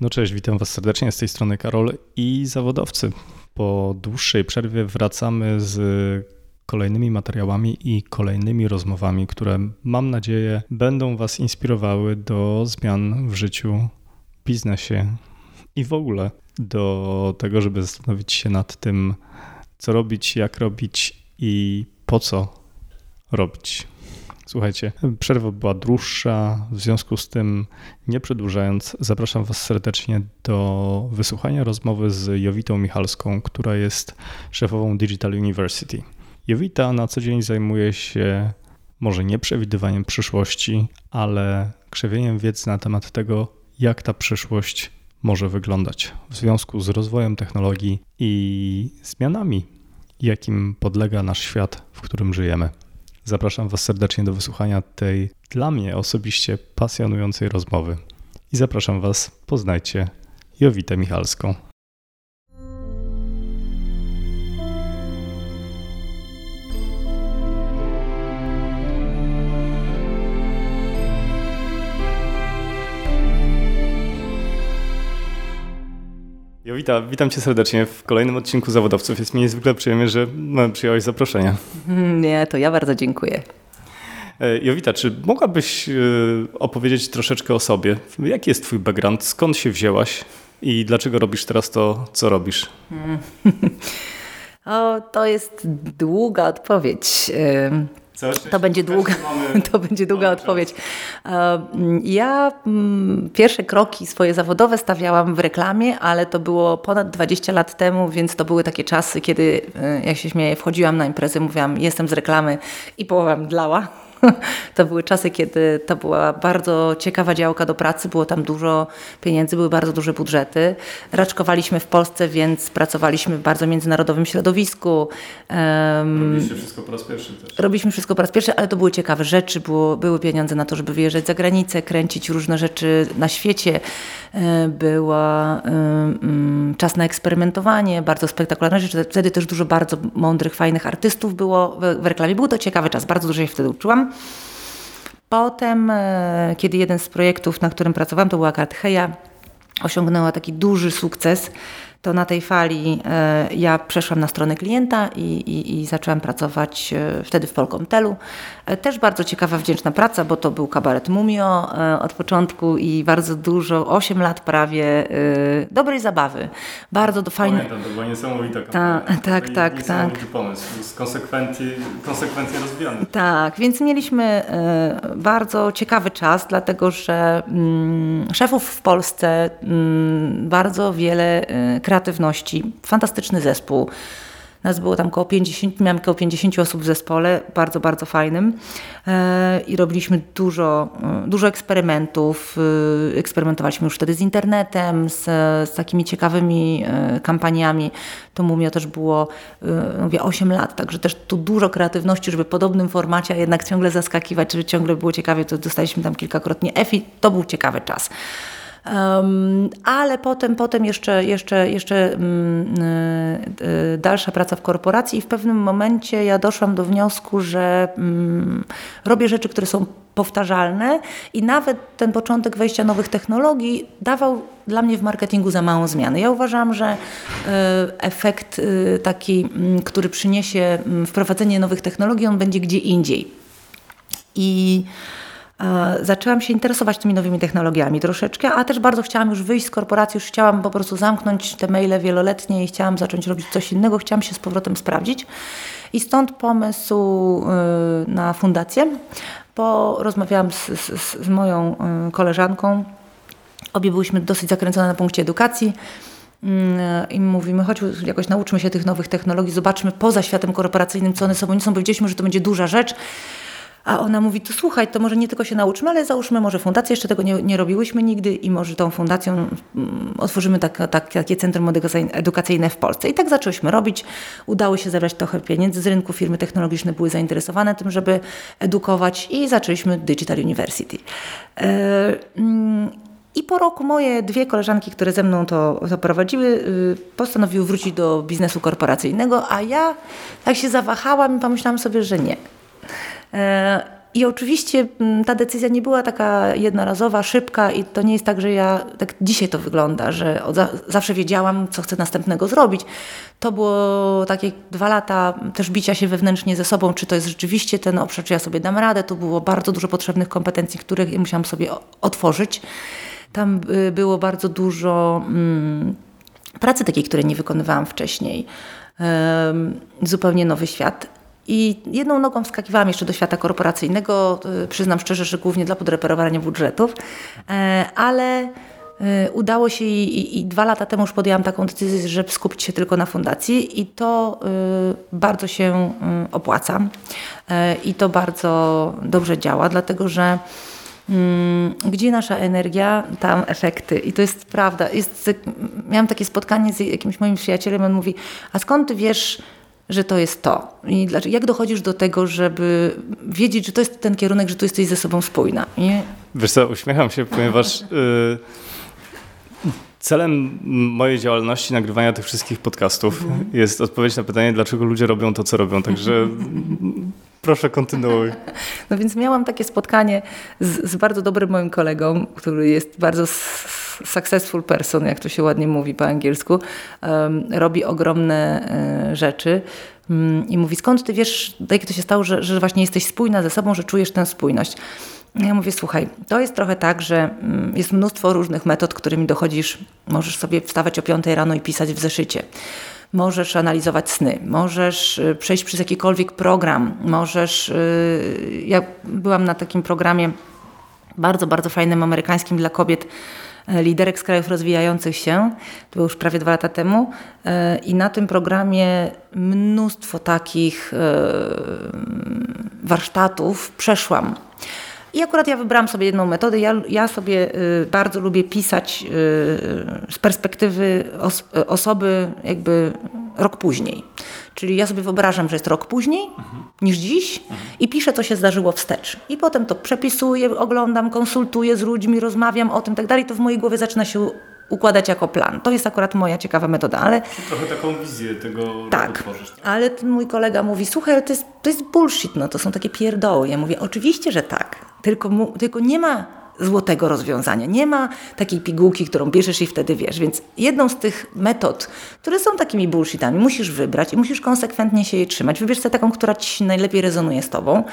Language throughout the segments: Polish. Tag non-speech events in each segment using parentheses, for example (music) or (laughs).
No cześć, witam Was serdecznie z tej strony Karol i zawodowcy. Po dłuższej przerwie wracamy z kolejnymi materiałami i kolejnymi rozmowami, które mam nadzieję będą Was inspirowały do zmian w życiu, biznesie i w ogóle do tego, żeby zastanowić się nad tym, co robić, jak robić i po co robić. Słuchajcie, przerwa była dłuższa, w związku z tym, nie przedłużając, zapraszam Was serdecznie do wysłuchania rozmowy z Jowitą Michalską, która jest szefową Digital University. Jowita na co dzień zajmuje się może nie przewidywaniem przyszłości, ale krzewieniem wiedzy na temat tego, jak ta przyszłość może wyglądać w związku z rozwojem technologii i zmianami, jakim podlega nasz świat, w którym żyjemy. Zapraszam Was serdecznie do wysłuchania tej dla mnie osobiście pasjonującej rozmowy. I zapraszam Was, poznajcie Jowitę Michalską. Jowita, witam cię serdecznie w kolejnym odcinku Zawodowców. Jest mi niezwykle przyjemnie, że przyjąłeś zaproszenie. (laughs) Nie, to ja bardzo dziękuję. E, Jowita, czy mogłabyś e, opowiedzieć troszeczkę o sobie? Jaki jest twój background? Skąd się wzięłaś? I dlaczego robisz teraz to, co robisz? (laughs) O, to jest długa odpowiedź. (laughs) To będzie długa, to będzie długa odpowiedź. Ja mm, pierwsze kroki swoje zawodowe stawiałam w reklamie, ale to było ponad 20 lat temu, więc to były takie czasy, kiedy, e, jak się śmieję, wchodziłam na imprezę, mówiłam, jestem z reklamy i połowa mdlała. (laughs) To były czasy, kiedy to była bardzo ciekawa działka do pracy, było tam dużo pieniędzy, były bardzo duże budżety. Raczkowaliśmy w Polsce, więc pracowaliśmy w bardzo międzynarodowym środowisku. Robiliśmy wszystko po raz pierwszy też. Robiliśmy wszystko po raz pierwszy, ale to były ciekawe rzeczy, było, były pieniądze na to, żeby wyjeżdżać za granicę, kręcić różne rzeczy na świecie. E, była czas na eksperymentowanie, bardzo spektakularne rzeczy. Wtedy też dużo bardzo mądrych, fajnych artystów było w reklamie. Był to ciekawy czas, bardzo dużo się wtedy uczyłam. Potem, e, kiedy jeden z projektów, na którym pracowałam, to była Kartheja, osiągnęła taki duży sukces, to na tej fali e, ja przeszłam na stronę klienta i, i, i zaczęłam pracować e, wtedy w Polkomtelu. E, też bardzo ciekawa, wdzięczna praca, bo to był kabaret Mumio od początku i bardzo dużo, 8 lat prawie dobrej zabawy. Bardzo do, fajne. Pamiętam, to była niesamowita Ta, tak, tak, niesamowity tak. pomysł, konsekwentnie, konsekwentnie rozwijany. Tak, więc mieliśmy bardzo ciekawy czas, dlatego że mm, szefów w Polsce mm, bardzo wiele kreatywności. Fantastyczny zespół. Nas było tam około 50, miałam około 50 osób w zespole, bardzo, bardzo fajnym e, i robiliśmy dużo, e, dużo eksperymentów. E, eksperymentowaliśmy już wtedy z internetem, z, z takimi ciekawymi kampaniami. To Mumio też było, mówię, 8 lat, także też tu dużo kreatywności, żeby w podobnym formacie, a jednak ciągle zaskakiwać, żeby ciągle było ciekawie, to dostaliśmy tam kilkakrotnie EFI, to był ciekawy czas. Ale potem, potem jeszcze, jeszcze, jeszcze um, y, dalsza praca w korporacji i w pewnym momencie ja doszłam do wniosku, że um, robię rzeczy, które są powtarzalne i nawet ten początek wejścia nowych technologii dawał dla mnie w marketingu za małą zmianę. Ja uważam, że y, efekt y, taki, który przyniesie wprowadzenie nowych technologii, on będzie gdzie indziej. I zaczęłam się interesować tymi nowymi technologiami troszeczkę, a też bardzo chciałam już wyjść z korporacji, już chciałam po prostu zamknąć te maile wieloletnie i chciałam zacząć robić coś innego, chciałam się z powrotem sprawdzić. I stąd pomysł y, na fundację, bo rozmawiałam z, z, z moją y, koleżanką, obie byłyśmy dosyć zakręcone na punkcie edukacji, y, i mówimy, chodź jakoś nauczmy się tych nowych technologii, zobaczmy poza światem korporacyjnym, co one sobą nie są. Powiedzieliśmy, że to będzie duża rzecz, a ona mówi, to słuchaj, to może nie tylko się nauczmy, ale załóżmy może fundację, jeszcze tego nie, nie robiłyśmy nigdy i może tą fundacją mm, otworzymy tak, tak, takie centrum edukacyjne w Polsce. I tak zaczęłyśmy robić. Udało się zebrać trochę pieniędzy z rynku, firmy technologiczne były zainteresowane tym, żeby edukować i zaczęliśmy Digital University. E, mm, I po roku moje dwie koleżanki, które ze mną to, to prowadziły, y, postanowiły wrócić do biznesu korporacyjnego, a ja tak się zawahałam i pomyślałam sobie, że nie. I oczywiście mm, ta decyzja nie była taka jednorazowa, szybka i to nie jest tak, że ja, tak dzisiaj to wygląda, że za, zawsze wiedziałam, co chcę następnego zrobić. To było takie dwa lata też bicia się wewnętrznie ze sobą, czy to jest rzeczywiście ten obszar, czy ja sobie dam radę. Tu było bardzo dużo potrzebnych kompetencji, które musiałam sobie otworzyć. Tam y, było bardzo dużo mm, pracy takiej, której nie wykonywałam wcześniej. Zupełnie nowy świat. I jedną nogą wskakiwałam jeszcze do świata korporacyjnego, y, przyznam szczerze, że głównie dla podreperowania budżetów, e, ale y, udało się i, i, dwa lata temu już podjęłam taką decyzję, żeby skupić się tylko na fundacji i to bardzo się opłaca e, i to bardzo dobrze działa, dlatego że Mm, gdzie nasza energia, tam efekty. I to jest prawda. Jest, miałam takie spotkanie z jakimś moim przyjacielem, on mówi, a skąd ty wiesz, że to jest to? I jak dochodzisz do tego, żeby wiedzieć, że to jest ten kierunek, że tu jesteś ze sobą spójna? Nie? Wiesz co, uśmiecham się, ponieważ... Yy (laughs) Celem mojej działalności, nagrywania tych wszystkich podcastów mhm. jest odpowiedź na pytanie, dlaczego ludzie robią to, co robią. Także (laughs) proszę kontynuuj. (laughs) No więc miałam takie spotkanie z, z bardzo dobrym moim kolegą, który jest bardzo successful person, jak to się ładnie mówi po angielsku. Um, robi ogromne e, rzeczy. Um, I mówi, skąd ty wiesz, jak to się stało, że, że właśnie jesteś spójna ze sobą, że czujesz tę spójność. Ja mówię, słuchaj, to jest trochę tak, że mm, jest mnóstwo różnych metod, którymi dochodzisz. Możesz sobie wstawać o 5 rano i pisać w zeszycie. Możesz analizować sny, możesz y, przejść przez jakikolwiek program, możesz. Y, ja byłam na takim programie bardzo, bardzo fajnym amerykańskim dla kobiet e, liderek z krajów rozwijających się. To było już prawie dwa lata temu. E, I na tym programie mnóstwo takich e, warsztatów przeszłam. I akurat ja wybrałam sobie jedną metodę. Ja, ja sobie y, bardzo lubię pisać y, z perspektywy os osoby jakby rok później. Czyli ja sobie wyobrażam, że jest rok później mhm. niż dziś mhm. i piszę, co się zdarzyło wstecz. I potem to przepisuję, oglądam, konsultuję z ludźmi, rozmawiam o tym, tak dalej. To w mojej głowie zaczyna się układać jako plan. To jest akurat moja ciekawa metoda, ale... Trochę taką wizję tego tak, tworzysz. Tak? ale ten mój kolega mówi, słuchaj, ale to jest, to jest bullshit, no to są takie pierdoły. Ja mówię, oczywiście, że tak, tylko, mu, tylko nie ma złotego rozwiązania. Nie ma takiej pigułki, którą bierzesz i wtedy wiesz. Więc jedną z tych metod, które są takimi bullshitami, musisz wybrać i musisz konsekwentnie się jej trzymać. Wybierz sobie taką, która ci najlepiej rezonuje z tobą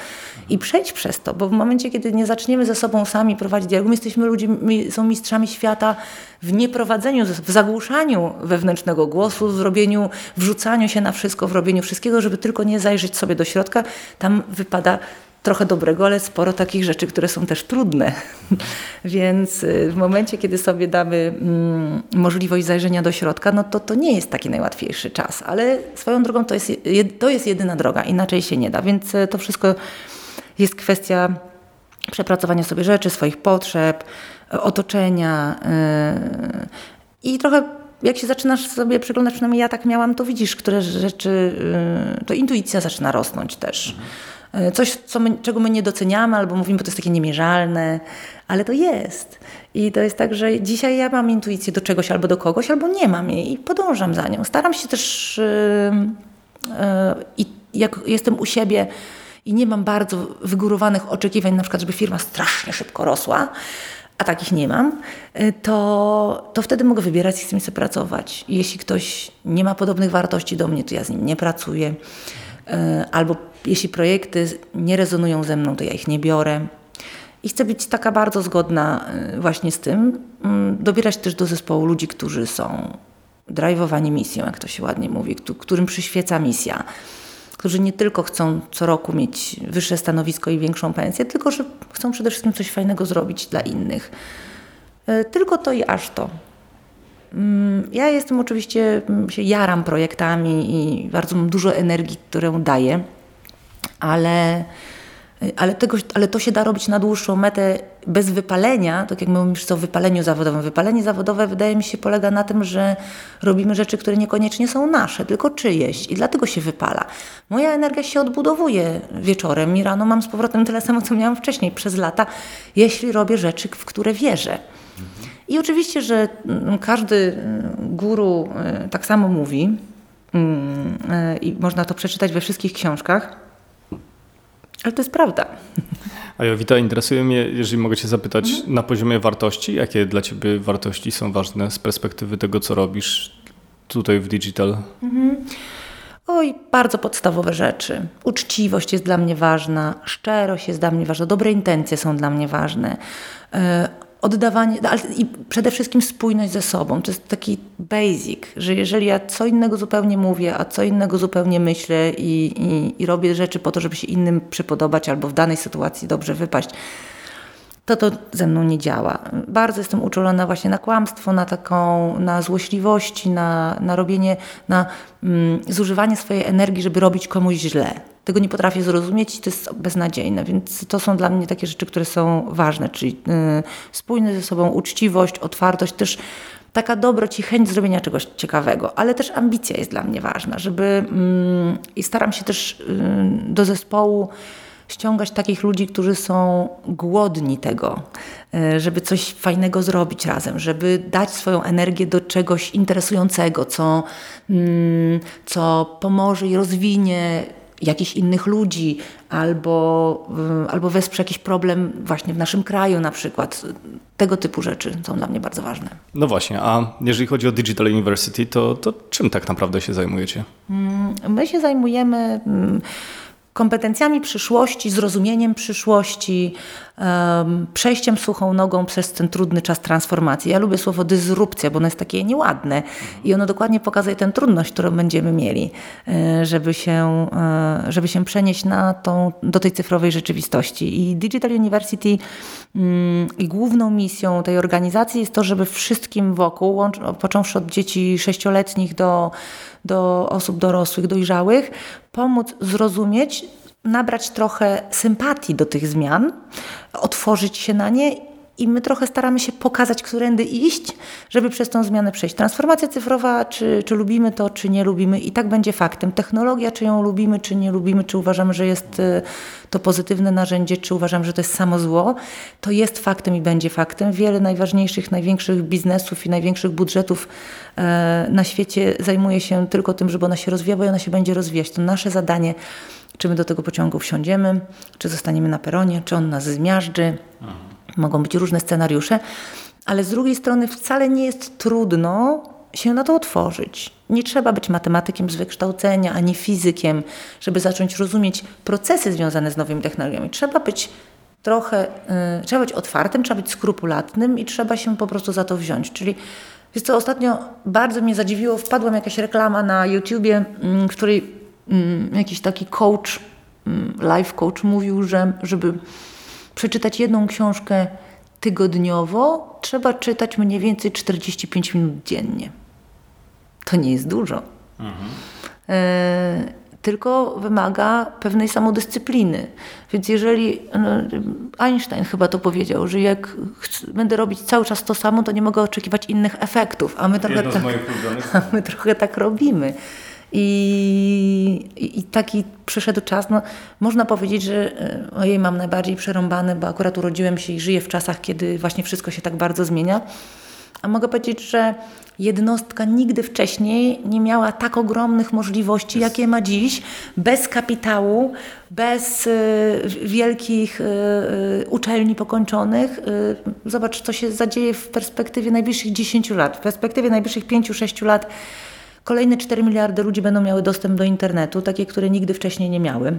i przejdź przez to, bo w momencie, kiedy nie zaczniemy ze sobą sami prowadzić dialog, my jesteśmy ludźmi, są mistrzami świata w nieprowadzeniu, w zagłuszaniu wewnętrznego głosu, w robieniu, wrzucaniu się na wszystko, w robieniu wszystkiego, żeby tylko nie zajrzeć sobie do środka. Tam wypada trochę dobrego, ale sporo takich rzeczy, które są też trudne. (laughs) Więc y, w momencie, kiedy sobie damy mm, możliwość zajrzenia do środka, no to to nie jest taki najłatwiejszy czas, ale swoją drogą to jest, to jest jedyna droga, inaczej się nie da. Więc y, to wszystko jest kwestia przepracowania sobie rzeczy, swoich potrzeb, otoczenia yy, i trochę jak się zaczynasz sobie przyglądać, przynajmniej ja tak miałam, to widzisz, które rzeczy, to intuicja zaczyna rosnąć też. Mhm. E, coś, co my, czego my nie doceniamy, albo mówimy, bo to jest takie niemierzalne, ale to jest. I to jest tak, że dzisiaj ja mam intuicję do czegoś albo do kogoś, albo nie mam jej i podążam za nią. Staram się też yy, i jak jestem u siebie i nie mam bardzo wygórowanych oczekiwań, na przykład, żeby firma strasznie szybko rosła, a takich nie mam, to, to wtedy mogę wybierać, z kim chcę pracować. Jeśli ktoś nie ma podobnych wartości do mnie, to ja z nim nie pracuję. Albo jeśli projekty nie rezonują ze mną, to ja ich nie biorę. I chcę być taka bardzo zgodna y, właśnie z tym. Mm, dobierać też do zespołu ludzi, którzy są drajwowani misją, jak to się ładnie mówi, którym przyświeca misja. Którzy nie tylko chcą co roku mieć wyższe stanowisko i większą pensję, tylko że chcą przede wszystkim coś fajnego zrobić dla innych. Y, tylko to i aż to. Ja jestem oczywiście, mm, się jaram projektami i bardzo mam dużo energii, którą daję ale, ale, tego, ale to się da robić na dłuższą metę bez wypalenia, tak jak my mówimy o wypaleniu zawodowym. Wypalenie zawodowe wydaje mi się polega na tym, że robimy rzeczy, które niekoniecznie są nasze, tylko czyjeś i dlatego się wypala. Moja energia się odbudowuje wieczorem i rano mam z powrotem tyle samo, co miałam wcześniej przez lata, jeśli robię rzeczy, w które wierzę. I oczywiście, że mm, każdy mm, guru y, tak samo mówi mm, y, i można to przeczytać we wszystkich książkach, ale to jest prawda. A Jowita, interesuje mnie, jeżeli mogę Cię zapytać, mhm. na poziomie wartości, jakie dla Ciebie wartości są ważne z perspektywy tego, co robisz tutaj w digital? Mhm. Oj, bardzo podstawowe rzeczy. Uczciwość jest dla mnie ważna, szczerość jest dla mnie ważna, dobre intencje są dla mnie ważne. Oddawanie, ale i przede wszystkim spójność ze sobą. To jest taki basic, że jeżeli ja co innego zupełnie mówię, a co innego zupełnie myślę i, i, i robię rzeczy po to, żeby się innym przypodobać albo w danej sytuacji dobrze wypaść, to to ze mną nie działa. Bardzo jestem uczulona właśnie na kłamstwo, na taką, na złośliwości, na, na robienie, na mm, zużywanie swojej energii, żeby robić komuś źle. Tego nie potrafię zrozumieć i to jest beznadziejne, więc to są dla mnie takie rzeczy, które są ważne, czyli yy, spójność ze sobą, uczciwość, otwartość, też taka dobroć i chęć zrobienia czegoś ciekawego, ale też ambicja jest dla mnie ważna, żeby yy, i staram się też yy, do zespołu ściągać takich ludzi, którzy są głodni tego, e, żeby coś fajnego zrobić razem, żeby dać swoją energię do czegoś interesującego, co, mm, co pomoże i rozwinie jakichś innych ludzi, albo, e, albo wesprze jakiś problem właśnie w naszym kraju na przykład. Tego typu rzeczy są dla mnie bardzo ważne. No właśnie, a jeżeli chodzi o Digital University, to, to czym tak naprawdę się zajmujecie? Mm, my się zajmujemy mm, kompetencjami przyszłości, zrozumieniem przyszłości, um, przejściem suchą nogą przez ten trudny czas transformacji. Ja lubię słowo dysrupcja, bo ono jest takie nieładne i ono dokładnie pokazuje tę trudność, którą będziemy mieli, e, żeby się, e, żeby się przenieść na tą, do tej cyfrowej rzeczywistości. I Digital University mm, i główną misją tej organizacji jest to, żeby wszystkim wokół, począwszy od dzieci sześcioletnich do do osób dorosłych, dojrzałych, pomóc zrozumieć, nabrać trochę sympatii do tych zmian, otworzyć się na nie i my trochę staramy się pokazać, którędy iść, żeby przez tą zmianę przejść. Transformacja cyfrowa, czy, czy lubimy to, czy nie lubimy, i tak będzie faktem. Technologia, czy ją lubimy, czy nie lubimy, czy uważamy, że jest y, to pozytywne narzędzie, czy uważamy, że to jest samo zło, to jest faktem i będzie faktem. Wiele najważniejszych, największych biznesów i największych budżetów e, na świecie zajmuje się tylko tym, żeby ona się rozwijała i ona się będzie rozwijać. To nasze zadanie czy my do tego pociągu wsiądziemy, czy zostaniemy na peronie, czy on nas zmiażdży. Mogą być różne scenariusze, ale z drugiej strony wcale nie jest trudno się na to otworzyć. Nie trzeba być matematykiem z wykształcenia ani fizykiem, żeby zacząć rozumieć procesy związane z nowymi technologiami. Trzeba być trochę, yy, trzeba być otwartym, trzeba być skrupulatnym i trzeba się po prostu za to wziąć. Czyli wiesz co, ostatnio bardzo mnie zadziwiło, wpadłam jakaś reklama na YouTubie, yy, w której yy, jakiś taki coach, mm, life coach mówił, że żeby przeczytać jedną książkę tygodniowo, trzeba czytać mniej więcej 45 minut dziennie. To nie jest dużo. Mhm. E, tylko wymaga pewnej samodyscypliny. Więc jeżeli no, Einstein chyba to powiedział, że jak będę robić cały czas to samo, to nie mogę oczekiwać innych efektów, a my trochę, tak, (laughs) a my trochę tak robimy. I, i, taki przyszedł czas, no, można powiedzieć, że e, ojej, mam najbardziej przerąbane, bo akurat urodziłem się i żyję w czasach, kiedy właśnie wszystko się tak bardzo zmienia. A mogę powiedzieć, że jednostka nigdy wcześniej nie miała tak ogromnych możliwości, jakie ma dziś, bez kapitału, bez y, wielkich y, uczelni pokończonych. Zobacz, co się zadzieje w perspektywie najbliższych 10 lat. W perspektywie najbliższych 5-6 lat Kolejne 4 miliardy ludzi będą miały dostęp do internetu, takie, które nigdy wcześniej nie miały.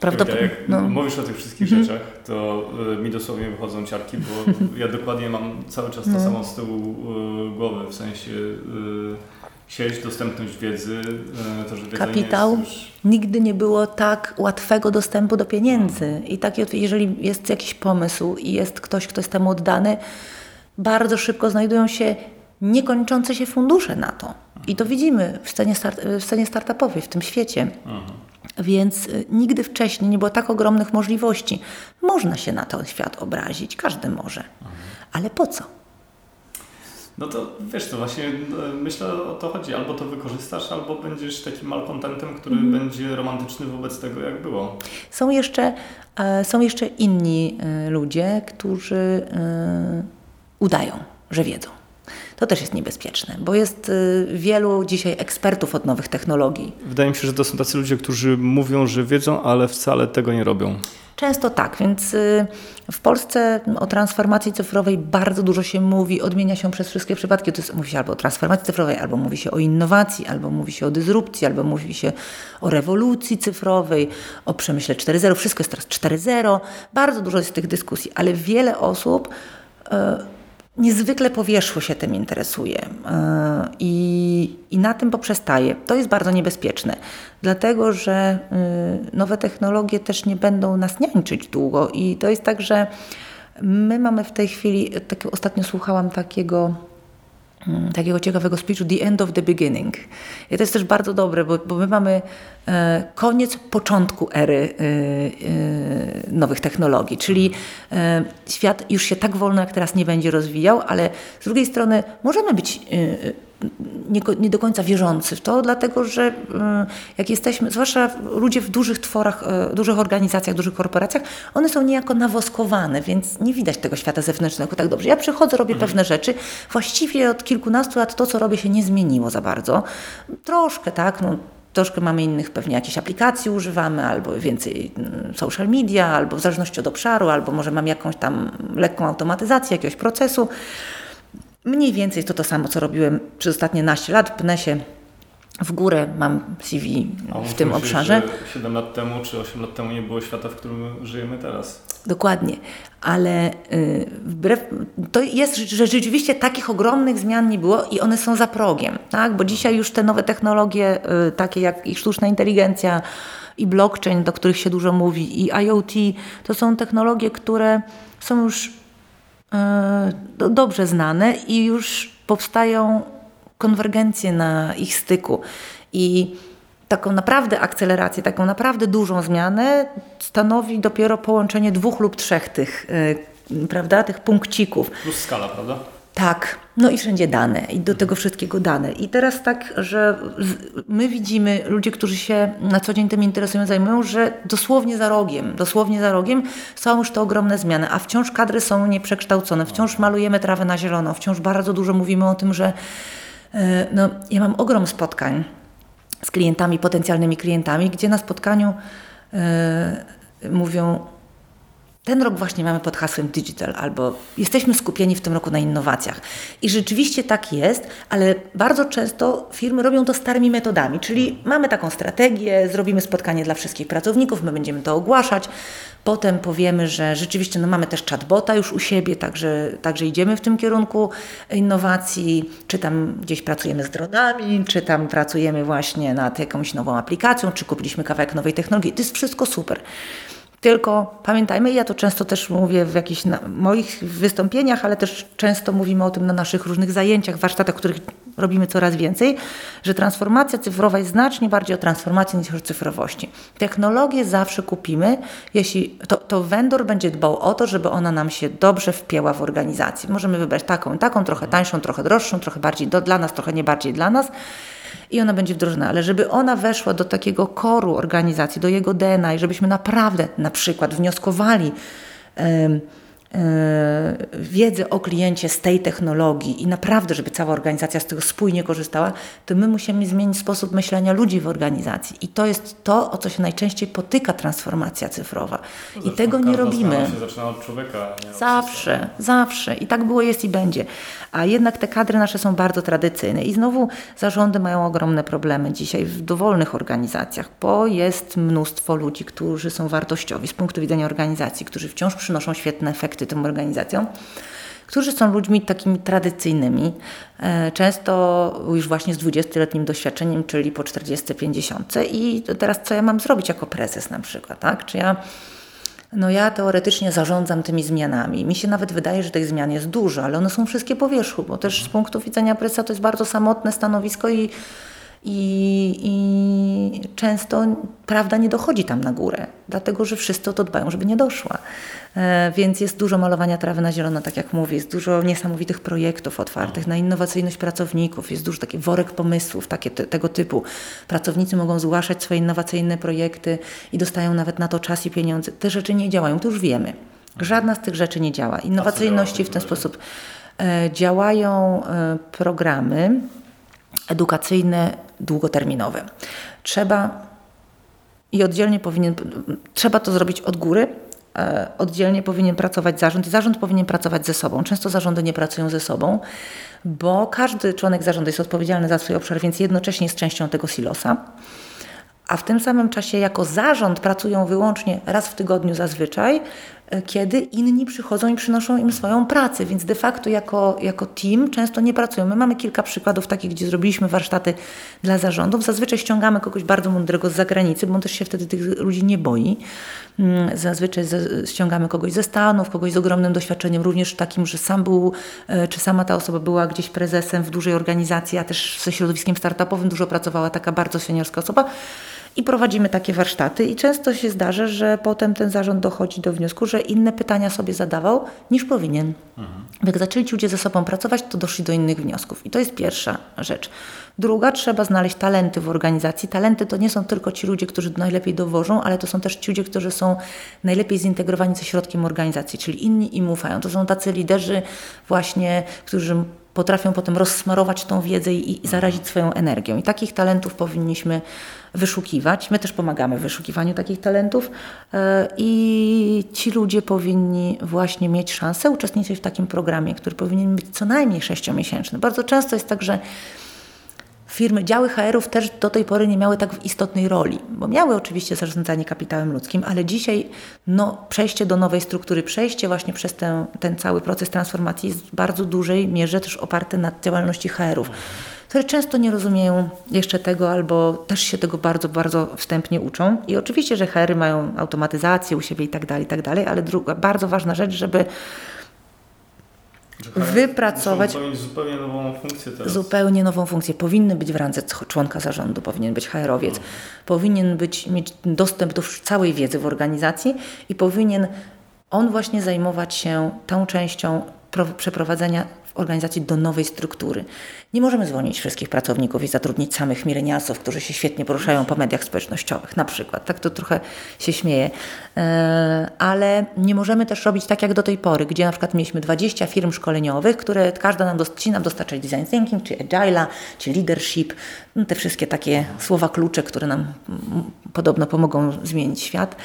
Prawdopodobnie. Jak no. mówisz o tych wszystkich mm. rzeczach, to y, mi dosłownie wychodzą ciarki, bo (laughs) ja dokładnie mam cały czas to no. samo z tyłu y, głowy, w sensie y, sieć, dostępność wiedzy, to, że wiedza Kapitał. Już... Nigdy nie było tak łatwego dostępu do pieniędzy. I tak, jeżeli jest jakiś pomysł i jest ktoś, kto jest temu oddany, bardzo szybko znajdują się niekończące się fundusze na to. I to widzimy w scenie, start, w scenie startupowej, w tym świecie. Mhm. Więc y, nigdy wcześniej nie było tak ogromnych możliwości. Można się na ten świat obrazić, każdy może. Mhm. Ale po co? No to wiesz, to właśnie no, myślę o to chodzi. Albo to wykorzystasz, albo będziesz takim malkontentem, który mm. będzie romantyczny wobec tego, jak było. Są jeszcze, e, są jeszcze inni e, ludzie, którzy e, udają, że wiedzą. To też jest niebezpieczne, bo jest y, wielu dzisiaj ekspertów od nowych technologii. Wydaje mi się, że to są tacy ludzie, którzy mówią, że wiedzą, ale wcale tego nie robią. Często tak, więc y, w Polsce o transformacji cyfrowej bardzo dużo się mówi, odmienia się przez wszystkie przypadki. To jest, mówi się albo o transformacji cyfrowej, albo mówi się o innowacji, albo mówi się o dysrupcji, albo mówi się o rewolucji cyfrowej, o przemyśle 4.0. Wszystko jest teraz 4.0. Bardzo dużo jest tych dyskusji, ale wiele osób y, niezwykle powierzchło się tym interesuje e, i, i na tym poprzestaje. To jest bardzo niebezpieczne, dlatego że e, nowe technologie też nie będą nas niańczyć długo i to jest tak, że my mamy w tej chwili, tak ostatnio słuchałam takiego takiego ciekawego speechu The End of the Beginning. I to jest też bardzo dobre, bo, bo my mamy e, koniec początku ery e, e, nowych technologii, czyli e, świat już się tak wolno jak teraz nie będzie rozwijał, ale z drugiej strony możemy być e, nie, nie, do końca wierzący w to, dlatego że e, jak jesteśmy, zwłaszcza ludzie w dużych tworach, e, dużych organizacjach, dużych korporacjach, one są niejako nawoskowane, więc nie widać tego świata zewnętrznego tak dobrze. Ja przychodzę, robię mhm. pewne rzeczy, właściwie od kilkunastu lat to, co robię, się nie zmieniło za bardzo. Troszkę, tak, no, troszkę mamy innych pewnie jakichś aplikacji używamy, albo więcej mm, social media, albo w zależności od obszaru, albo może mam jakąś tam lekką automatyzację jakiegoś procesu. Mniej więcej to to samo, co robiłem przez ostatnie naście lat. Pnę się w górę, mam CV w tym obszarze. Że 7 lat temu czy 8 lat temu nie było świata, w którym żyjemy teraz. Dokładnie, ale yy, wbrew, to jest, że rzeczywiście takich ogromnych zmian nie było i one są za progiem, tak? bo dzisiaj już te nowe technologie, yy, takie jak i sztuczna inteligencja, i blockchain, do których się dużo mówi, i IoT, to są technologie, które są już dobrze znane i już powstają konwergencje na ich styku. I taką naprawdę akcelerację, taką naprawdę dużą zmianę stanowi dopiero połączenie dwóch lub trzech tych, e, prawda, tych punkcików. Plus skala, prawda? Tak, no i wszędzie dane, i do tego wszystkiego dane. I teraz tak, że my widzimy, ludzie, którzy się na co dzień tym interesują, zajmują, że dosłownie za rogiem, dosłownie za rogiem są już te ogromne zmiany, a wciąż kadry są nieprzekształcone, wciąż malujemy trawę na zielono, wciąż bardzo dużo mówimy o tym, że e, no, ja mam ogrom spotkań z klientami, potencjalnymi klientami, gdzie na spotkaniu e, mówią, ten rok właśnie mamy pod hasłem digital, albo jesteśmy skupieni w tym roku na innowacjach. I rzeczywiście tak jest, ale bardzo często firmy robią to starymi metodami, czyli mamy taką strategię, zrobimy spotkanie dla wszystkich pracowników, my będziemy to ogłaszać, potem powiemy, że rzeczywiście no, mamy też chatbota już u siebie, także, także idziemy w tym kierunku innowacji, czy tam gdzieś pracujemy z dronami, czy tam pracujemy właśnie nad jakąś nową aplikacją, czy kupiliśmy kawałek nowej technologii. To jest wszystko super. Tylko pamiętajmy, ja to często też mówię w jakichś moich wystąpieniach, ale też często mówimy o tym na naszych różnych zajęciach, warsztatach, których robimy coraz więcej, że transformacja cyfrowa jest znacznie bardziej o transformacji niż o cyfrowości. Technologię zawsze kupimy, jeśli to, to vendor będzie dbał o to, żeby ona nam się dobrze wpięła w organizację. Możemy wybrać taką, taką, trochę tańszą, trochę droższą, trochę bardziej do, dla nas, trochę nie bardziej dla nas i ona będzie wdrożona, ale żeby ona weszła do takiego koru organizacji, do jego DNA i żebyśmy naprawdę na przykład wnioskowali E, wiedzę o kliencie z tej technologii i naprawdę, żeby cała organizacja z tego spójnie korzystała, to my musimy zmienić sposób myślenia ludzi w organizacji. I to jest to, o co się najczęściej potyka transformacja cyfrowa. No I tego nie robimy. Zaczyna od człowieka. zawsze, zawsze. I tak było, jest i będzie. A jednak te kadry nasze są bardzo tradycyjne. I znowu zarządy mają ogromne problemy dzisiaj w dowolnych organizacjach, bo jest mnóstwo ludzi, którzy są wartościowi z punktu widzenia organizacji, którzy wciąż przynoszą świetne efekty tym organizacjom, którzy są ludźmi takimi tradycyjnymi, e, często już właśnie z 20-letnim doświadczeniem, czyli po 40-50. I teraz co ja mam zrobić jako prezes na przykład, tak? Czy ja no ja teoretycznie zarządzam tymi zmianami. Mi się nawet wydaje, że tych zmian jest dużo, ale one są wszystkie po wierzchu, bo też z punktu widzenia prezesa to jest bardzo samotne stanowisko i i, I, często prawda nie dochodzi tam na górę, dlatego że wszyscy o to dbają, żeby nie doszła. E, więc jest dużo malowania trawy na zielono, tak jak mówię, jest dużo niesamowitych projektów otwartych na innowacyjność pracowników, jest dużo taki worek pomysłów takie, te, tego typu. Pracownicy mogą zgłaszać swoje innowacyjne projekty i dostają nawet na to czas i pieniądze. Te rzeczy nie działają, to już wiemy. Żadna z tych rzeczy nie działa. Innowacyjności w ten sposób e, działają e, programy edukacyjne długoterminowe. Trzeba i oddzielnie powinien, trzeba to zrobić od góry, e, oddzielnie powinien pracować zarząd i zarząd powinien pracować ze sobą. Często zarządy nie pracują ze sobą, bo każdy członek zarządu jest odpowiedzialny za swój obszar, więc jednocześnie jest częścią tego silosa a w tym samym czasie jako zarząd pracują wyłącznie raz w tygodniu zazwyczaj, kiedy inni przychodzą i przynoszą im swoją pracę, więc de facto jako, jako team często nie pracują. My mamy kilka przykładów takich, gdzie zrobiliśmy warsztaty dla zarządów. Zazwyczaj ściągamy kogoś bardzo mądrego z zagranicy, bo on też się wtedy tych ludzi nie boi. Mm, zazwyczaj ściągamy kogoś ze Stanów, kogoś z ogromnym doświadczeniem, również takim, że sam był, e, czy sama ta osoba była gdzieś prezesem w dużej organizacji, a też ze środowiskiem startupowym dużo pracowała taka bardzo seniorska osoba i prowadzimy takie warsztaty i często się zdarza, że potem ten zarząd dochodzi do wniosku, że inne pytania sobie zadawał niż powinien. Mhm. Jak zaczęli ci ludzie ze sobą pracować, to doszli do innych wniosków. I to jest pierwsza rzecz. Druga, trzeba znaleźć talenty w organizacji. Talenty to nie są tylko ci ludzie, którzy najlepiej dowożą, ale to są też ci ludzie, którzy są najlepiej zintegrowani ze środkiem organizacji, czyli inni im ufają. To są tacy liderzy właśnie, którzy potrafią potem rozsmarować tą wiedzę i, i zarazić swoją energią. I takich talentów powinniśmy wyszukiwać. My też pomagamy w wyszukiwaniu takich talentów e, i ci ludzie powinni właśnie mieć szansę uczestniczyć w takim programie, który powinien być co najmniej sześciomiesięczny. Bardzo często jest tak, że firmy, działy HR-ów też do tej pory nie miały tak istotnej roli, bo miały oczywiście zarządzanie kapitałem ludzkim, ale dzisiaj no, przejście do nowej struktury, przejście właśnie przez ten, ten cały proces transformacji jest w bardzo dużej mierze też oparte na działalności HR-ów które często nie rozumieją jeszcze tego albo też się tego bardzo, bardzo wstępnie uczą. I oczywiście, że HR-y mają automatyzację u siebie i tak dalej, i tak dalej, ale druga bardzo ważna rzecz, żeby wypracować zupełnie nową funkcję teraz. Zupełnie nową funkcję. Powinny być w randze członka zarządu, powinien być HR-owiec, no. powinien być, mieć dostęp do całej wiedzy w organizacji i powinien on właśnie zajmować się tą częścią przeprowadzenia organizacji do nowej struktury. Nie możemy zwolnić wszystkich pracowników i zatrudnić samych milenialsów, którzy się świetnie poruszają po mediach społecznościowych, na przykład. Tak to trochę się śmieje. E, ale nie możemy też robić tak jak do tej pory, gdzie na przykład mieliśmy 20 firm szkoleniowych, które każda nam, ci nam dostarczać design thinking, czy agile, czy leadership, no te wszystkie takie słowa klucze, które nam podobno pomogą zmienić świat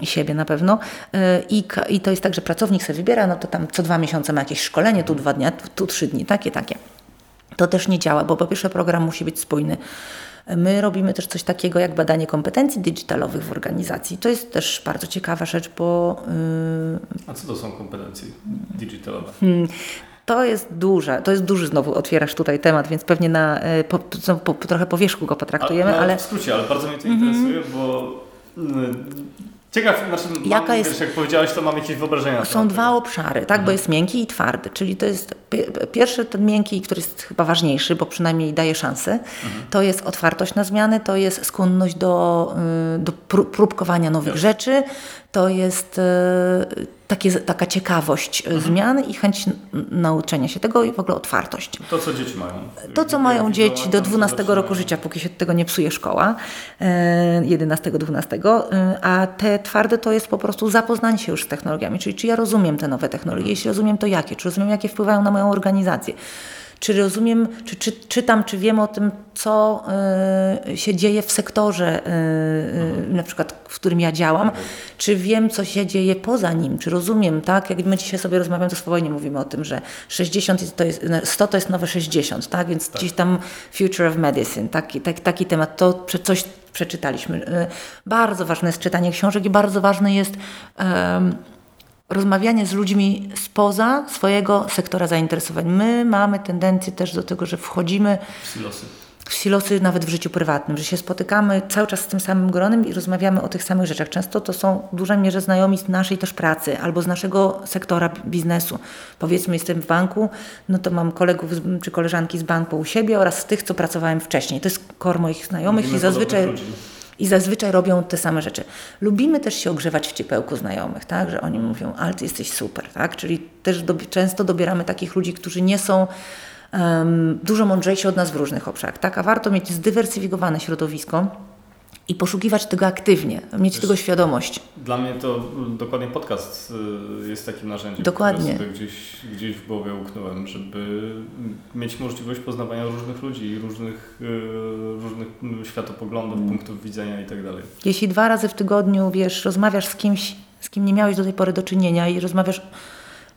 i siebie na pewno. E, I, I to jest tak, że pracownik sobie wybiera, no to tam co dwa miesiące ma jakieś szkolenie, tu dwa dni, tu trzy dni, takie, takie. To też nie działa, bo po pierwsze program musi być spójny. My robimy też coś takiego jak badanie kompetencji digitalowych w organizacji. To jest też bardzo ciekawa rzecz, bo. Yy... A co to są kompetencje digitalowe? Hmm. To jest duże, to jest duży znowu otwierasz tutaj temat, więc pewnie na e, po, po, po, trochę po wierzchu go potraktujemy, ale, ale... W skrócie, ale bardzo mnie to interesuje, bo Ciekaw, znaczy, Jaka mam, jest, wiesz, jak powiedziałeś, to mam jakieś wyobrażenia. Są dwa obszary, tak, mhm. bo jest miękki i twardy, czyli to jest pierwszy ten miękki, który jest chyba ważniejszy, bo przynajmniej daje szansę, mhm. to jest otwartość na zmiany, to jest skłonność do, y, do próbkowania nowych rzeczy, to jest y, takie, taka ciekawość mhm. zmian i chęć nauczenia się tego i w ogóle otwartość. To, co dzieci mają. To, co mają dzieci do 12 roku życia, póki się tego nie psuje szkoła, 11-12, e, a te twarde to jest po prostu zapoznanie się już z technologiami, czyli czy ja rozumiem te nowe technologie, mhm. jeśli rozumiem to jakie, czy rozumiem jakie wpływają na moją organizację, czy rozumiem, czy, czy czytam, czy wiem o tym, co y, się dzieje w sektorze, y, y, na przykład, w którym ja działam, czy wiem, co się dzieje poza nim, czy rozumiem, tak? Jak my dzisiaj sobie rozmawiamy, to swobodnie mówimy o tym, że 60 to jest, 100 to jest nowe 60, tak? Więc tak. gdzieś tam Future of Medicine, taki, taki, taki temat, to coś przeczytaliśmy. Bardzo ważne jest czytanie książek i bardzo ważne jest rozmawianie z ludźmi spoza swojego sektora zainteresowań. My mamy tendencję też do tego, że wchodzimy w silosy. w silosy nawet w życiu prywatnym, że się spotykamy cały czas z tym samym gronem i rozmawiamy o tych samych rzeczach. Często to są w dużej mierze znajomi z naszej też pracy albo z naszego sektora biznesu. Powiedzmy, jestem w banku, no to mam kolegów czy koleżanki z banku u siebie oraz z tych, co pracowałem wcześniej. To jest kor moich znajomych Mówimy i zazwyczaj i zazwyczaj robią te same rzeczy. Lubimy też się ogrzewać w ciepełku znajomych, tak? że oni mówią, ale ty jesteś super, tak? czyli też do, często dobieramy takich ludzi, którzy nie są um, dużo mądrzejsi od nas w różnych obszarach. Tak? A warto mieć zdywersyfikowane środowisko, i poszukiwać tego aktywnie, mieć Wiesz, tego świadomość. Dla mnie to dokładnie podcast y, jest takim narzędziem, dokładnie. które gdzieś, gdzieś w głowie uknąłem, żeby mieć możliwość poznawania różnych ludzi, różnych, y, różnych światopoglądów, mm. punktów widzenia itd. Tak Jeśli dwa razy w tygodniu, wiesz, rozmawiasz z kimś, z kim nie miałeś do tej pory do czynienia i rozmawiasz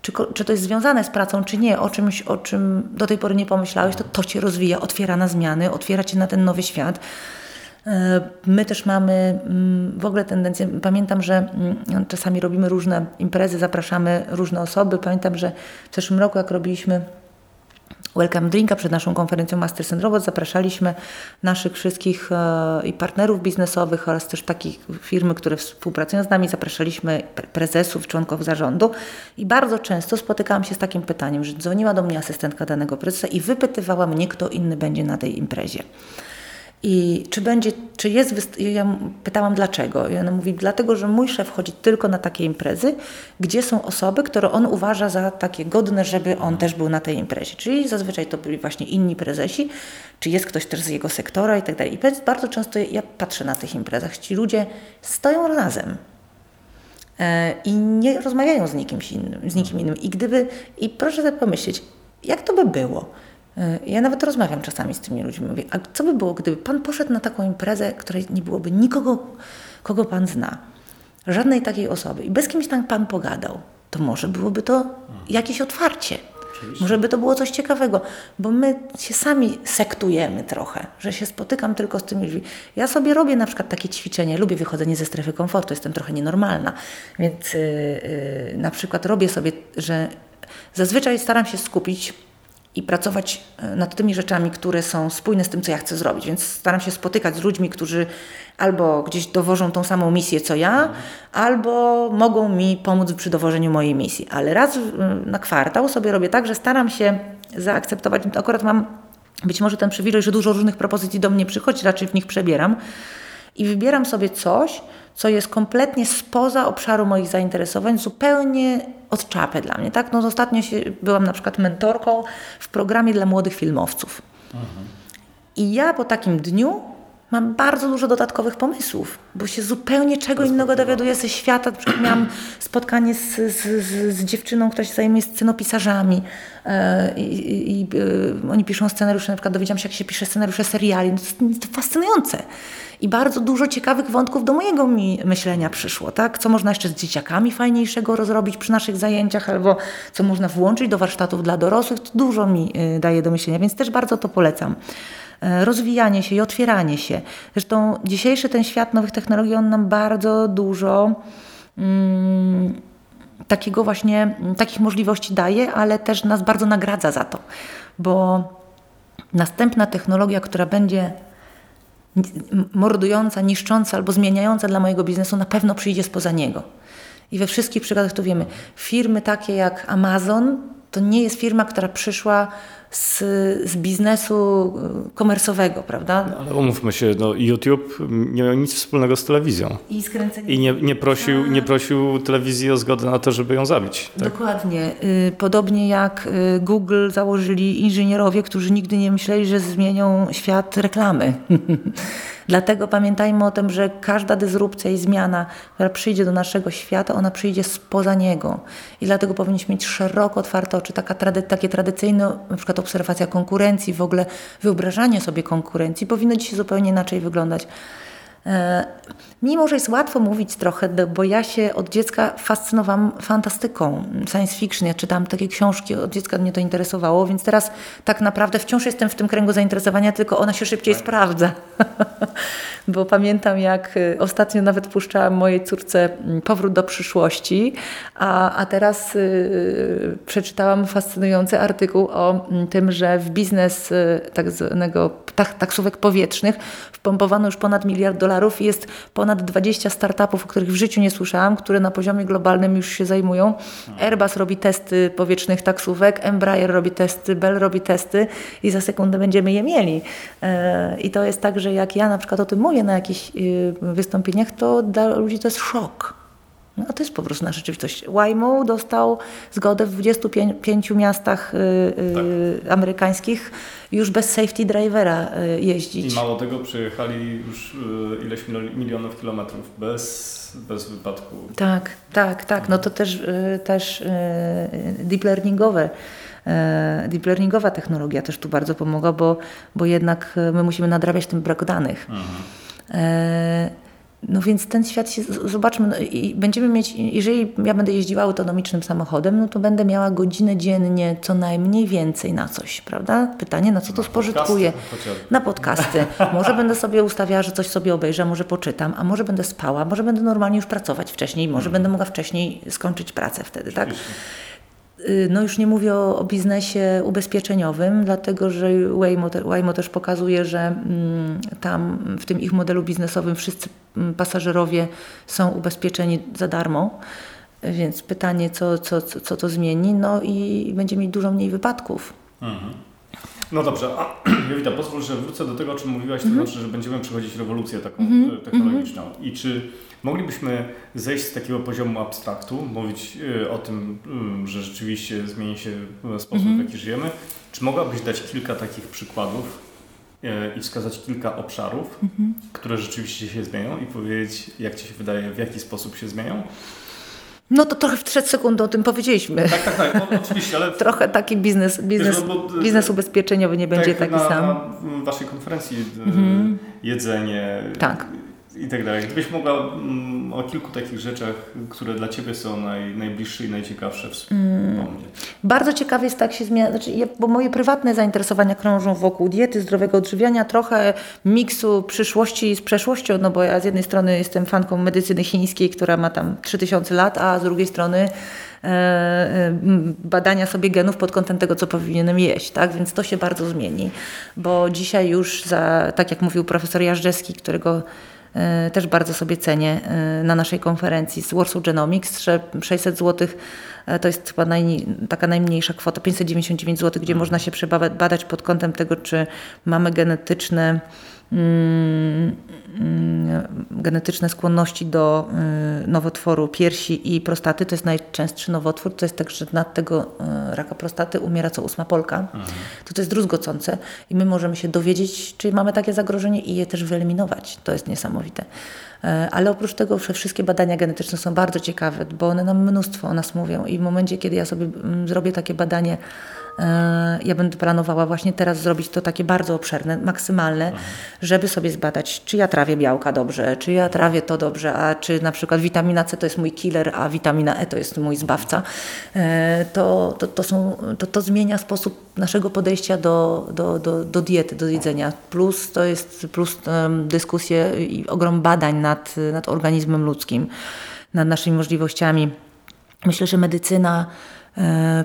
czy, czy to jest związane z pracą, czy nie, o czymś, o czym do tej pory nie pomyślałeś, to to cię rozwija, otwiera na zmiany, otwiera cię na ten nowy świat. E, my też mamy mm, w ogóle tendencję, pamiętam, że mm, czasami robimy różne imprezy, zapraszamy różne osoby. Pamiętam, że w zeszłym roku, jak robiliśmy Welcome Drinka przed naszą konferencją Masters and Robots zapraszaliśmy naszych wszystkich e, i partnerów biznesowych oraz też takich firmy, które współpracują z nami, zapraszaliśmy prezesów, członków zarządu i bardzo często spotykałam się z takim pytaniem, że dzwoniła do mnie asystentka danego prezesa i wypytywała mnie, kto inny będzie na tej imprezie. I czy będzie, czy jest, ja pytałam dlaczego. I ona mówi, dlatego, że mój szef chodzi tylko na takie imprezy, gdzie są osoby, które on uważa za takie godne, żeby on też był na tej imprezie. Czyli zazwyczaj to byli właśnie inni prezesi, czy jest ktoś też z jego sektora i tak dalej. I bardzo często ja patrzę na tych imprezach, ci ludzie stoją razem. E, I nie rozmawiają z nikim innym, z nikim innym. I gdyby, i proszę sobie pomyśleć, jak to by było? Ja nawet rozmawiam czasami z tymi ludźmi. Mówię, a co by było, gdyby Pan poszedł na taką imprezę, której nie byłoby nikogo, kogo Pan zna? Żadnej takiej osoby. I bez kimś tam Pan pogadał. To może byłoby to jakieś otwarcie. Oczywiście. Może by to było coś ciekawego, bo my się sami sektujemy trochę, że się spotykam tylko z tymi ludźmi. Ja sobie robię na przykład takie ćwiczenie, lubię wychodzenie ze strefy komfortu, jestem trochę nienormalna, więc yy, yy, na przykład robię sobie, że zazwyczaj staram się skupić i pracować e, nad tymi rzeczami, które są spójne z tym, co ja chcę zrobić. Więc staram się spotykać z ludźmi, którzy albo gdzieś dowożą tą samą misję, co ja, albo mogą mi pomóc przy dowożeniu mojej misji. Ale raz na kwartał sobie robię tak, że staram się zaakceptować, akurat mam być może ten przywilej, że dużo różnych propozycji do mnie przychodzi, raczej w nich przebieram i wybieram sobie coś, co jest kompletnie spoza obszaru moich zainteresowań, zupełnie od czapy dla mnie. Tak? No, ostatnio się, byłam na przykład mentorką w programie dla młodych filmowców. Mhm. I ja po takim dniu mam bardzo dużo dodatkowych pomysłów, bo się zupełnie czego innego dowiaduję ze świata. Na przykład miałam spotkanie z, z, z, z dziewczyną, która się zajmuje scenopisarzami e, i, i, e, oni piszą scenariusze, na przykład dowiedziałam się, jak się pisze scenariusze seriali. No to fascynujące. I bardzo dużo ciekawych wątków do mojego mi myślenia przyszło, tak? Co można jeszcze z dzieciakami fajniejszego rozrobić przy naszych zajęciach, albo co można włączyć do warsztatów dla dorosłych. To dużo mi y, daje do myślenia, więc też bardzo to polecam e, rozwijanie się i otwieranie się. Zresztą dzisiejszy ten świat nowych technologii, on nam bardzo dużo mm, takiego właśnie, takich możliwości daje, ale też nas bardzo nagradza za to, bo następna technologia, która będzie mordująca, niszcząca albo zmieniająca dla mojego biznesu na pewno przyjdzie spoza niego. I we wszystkich przykładach to wiemy. Firmy takie jak Amazon to nie jest firma, która przyszła z, z biznesu y, komersowego, prawda? No, ale umówmy się, no, YouTube nie miał nic wspólnego z telewizją. I, I nie, nie, prosił, nie prosił telewizji o zgodę na to, żeby ją zabić. Tak? Dokładnie. Y, podobnie jak y, Google założyli inżynierowie, którzy nigdy nie myśleli, że zmienią świat reklamy. (laughs) Dlatego pamiętajmy o tym, że każda dysrupcja i zmiana, która przyjdzie do naszego świata, ona przyjdzie spoza niego. I dlatego powinniśmy mieć szeroko otwarte oczy. Taka trady, takie tradycyjne, na przykład obserwacja konkurencji, w ogóle wyobrażanie sobie konkurencji powinno dzisiaj zupełnie inaczej wyglądać. E, mimo, że jest łatwo mówić trochę, bo ja się od dziecka fascynowałam fantastyką, science fiction. Ja czytałam takie książki, od dziecka mnie to interesowało, więc teraz tak naprawdę wciąż jestem w tym kręgu zainteresowania, tylko ona się szybciej tak. sprawdza. (laughs) bo pamiętam, jak y, ostatnio nawet puszczałam mojej córce mm, Powrót do przyszłości, a, a teraz y, przeczytałam fascynujący artykuł o mm, tym, że w biznes y, tak zwanego tak, taksówek powietrznych wpompowano już ponad miliard dolarów i jest ponad 20 startupów, o których w życiu nie słyszałam, które na poziomie globalnym już się zajmują. Airbus robi testy powietrznych taksówek, Embraer robi testy, Bell robi testy i za sekundę będziemy je mieli. E, I to jest tak, że jak ja na przykład o tym mówię na jakichś y, wystąpieniach, to dla ludzi to jest szok. No, to jest po prostu nasza rzeczywistość. Waymo dostał zgodę w 25 miastach y, y, tak. amerykańskich już bez safety drivera y, jeździć. I mało tego, przejechali już ileś milionów kilometrów bez, bez wypadku. Tak, tak, tak. No to też, też deep learningowe deep learningowa technologia też tu bardzo pomogła, bo, bo jednak my musimy nadrabiać ten brak danych. Mhm. No więc ten świat się, zobaczmy, no i będziemy mieć, jeżeli ja będę jeździła autonomicznym samochodem, no to będę miała godzinę dziennie co najmniej więcej na coś, prawda? Pytanie, na co to spożytkuję? Na podcasty. Może będę sobie ustawiała, że coś sobie obejrzę, może poczytam, a może będę spała, może będę normalnie już pracować wcześniej, może hmm. będę mogła wcześniej skończyć pracę wtedy, tak? Y, no już nie mówię o, o, biznesie ubezpieczeniowym, dlatego że Waymo, Waymo też pokazuje, że mm, tam w tym ich modelu biznesowym wszyscy mm, pasażerowie są ubezpieczeni za darmo. Więc pytanie, co, co, co, to zmieni, no i będzie mieć dużo mniej wypadków. Mhm. No dobrze, a (clears throat) Jowita, pozwól, że wrócę do tego, o czym mówiłaś, to mhm. znaczy, że będziemy przechodzić rewolucję taką mhm. technologiczną. I czy Moglibyśmy zejść z takiego poziomu abstraktu, mówić y, o tym, y, że rzeczywiście zmieni się sposób, w mhm. jaki żyjemy. Czy mogłabyś dać kilka takich przykładów y, i wskazać kilka obszarów, mhm. które rzeczywiście się zmienią i powiedzieć, jak Ci się wydaje, w jaki sposób się zmienią? No to trochę w 3 sekundy o tym powiedzieliśmy. Tak, tak, tak, no, oczywiście, ale... (laughs) trochę taki biznes, biznes, no, bo, biznes ubezpieczeniowy nie będzie tak taki na, sam. Na waszej konferencji mhm. jedzenie, tak i tak dalej. Gdybyś mogła mm, o kilku takich rzeczach, które dla Ciebie są naj, najbliższe i najciekawsze wspomnieć. Mm. Bardzo ciekawie jest tak się zmienia, znaczy ja, bo moje prywatne zainteresowania krążą wokół diety, zdrowego odżywiania, trochę miksu przyszłości z przeszłością, no bo ja z jednej strony jestem fanką medycyny chińskiej, która ma tam 3000 lat, a z drugiej strony e, e, badania sobie genów pod kątem tego, co powinienem jeść, tak? Więc to się bardzo zmieni, bo dzisiaj już za, tak jak mówił profesor Jażdżewski, którego też bardzo sobie cenię e, na naszej konferencji z Warsaw Genomics, że 600 zł e, to jest chyba taka najmniejsza kwota, 599 zł, gdzie mhm. można się przebadać pod kątem tego, czy mamy genetyczne genetyczne skłonności do y, nowotworu piersi i prostaty. To jest najczęstszy nowotwór. To jest tak, że nad tego y, raka prostaty umiera co ósma Polka. Mhm. To to jest druzgocące i my możemy się dowiedzieć, czy mamy takie zagrożenie i je też wyeliminować. To jest niesamowite. E, ale oprócz tego wszystkie badania genetyczne są bardzo ciekawe, bo one nam mnóstwo o nas mówią i w momencie, kiedy ja sobie mm, zrobię takie badanie ja będę planowała właśnie teraz zrobić to takie bardzo obszerne, maksymalne, mhm. żeby sobie zbadać, czy ja trawię białka dobrze, czy ja trawię to dobrze, a czy na przykład witamina C to jest mój killer, a witamina E to jest mój zbawca. E, to, to, to, są, to, to zmienia sposób naszego podejścia do, do, do, do diety, do jedzenia. Plus to jest plus dyskusje i ogrom badań nad, nad organizmem ludzkim, nad naszymi możliwościami. Myślę, że medycyna E,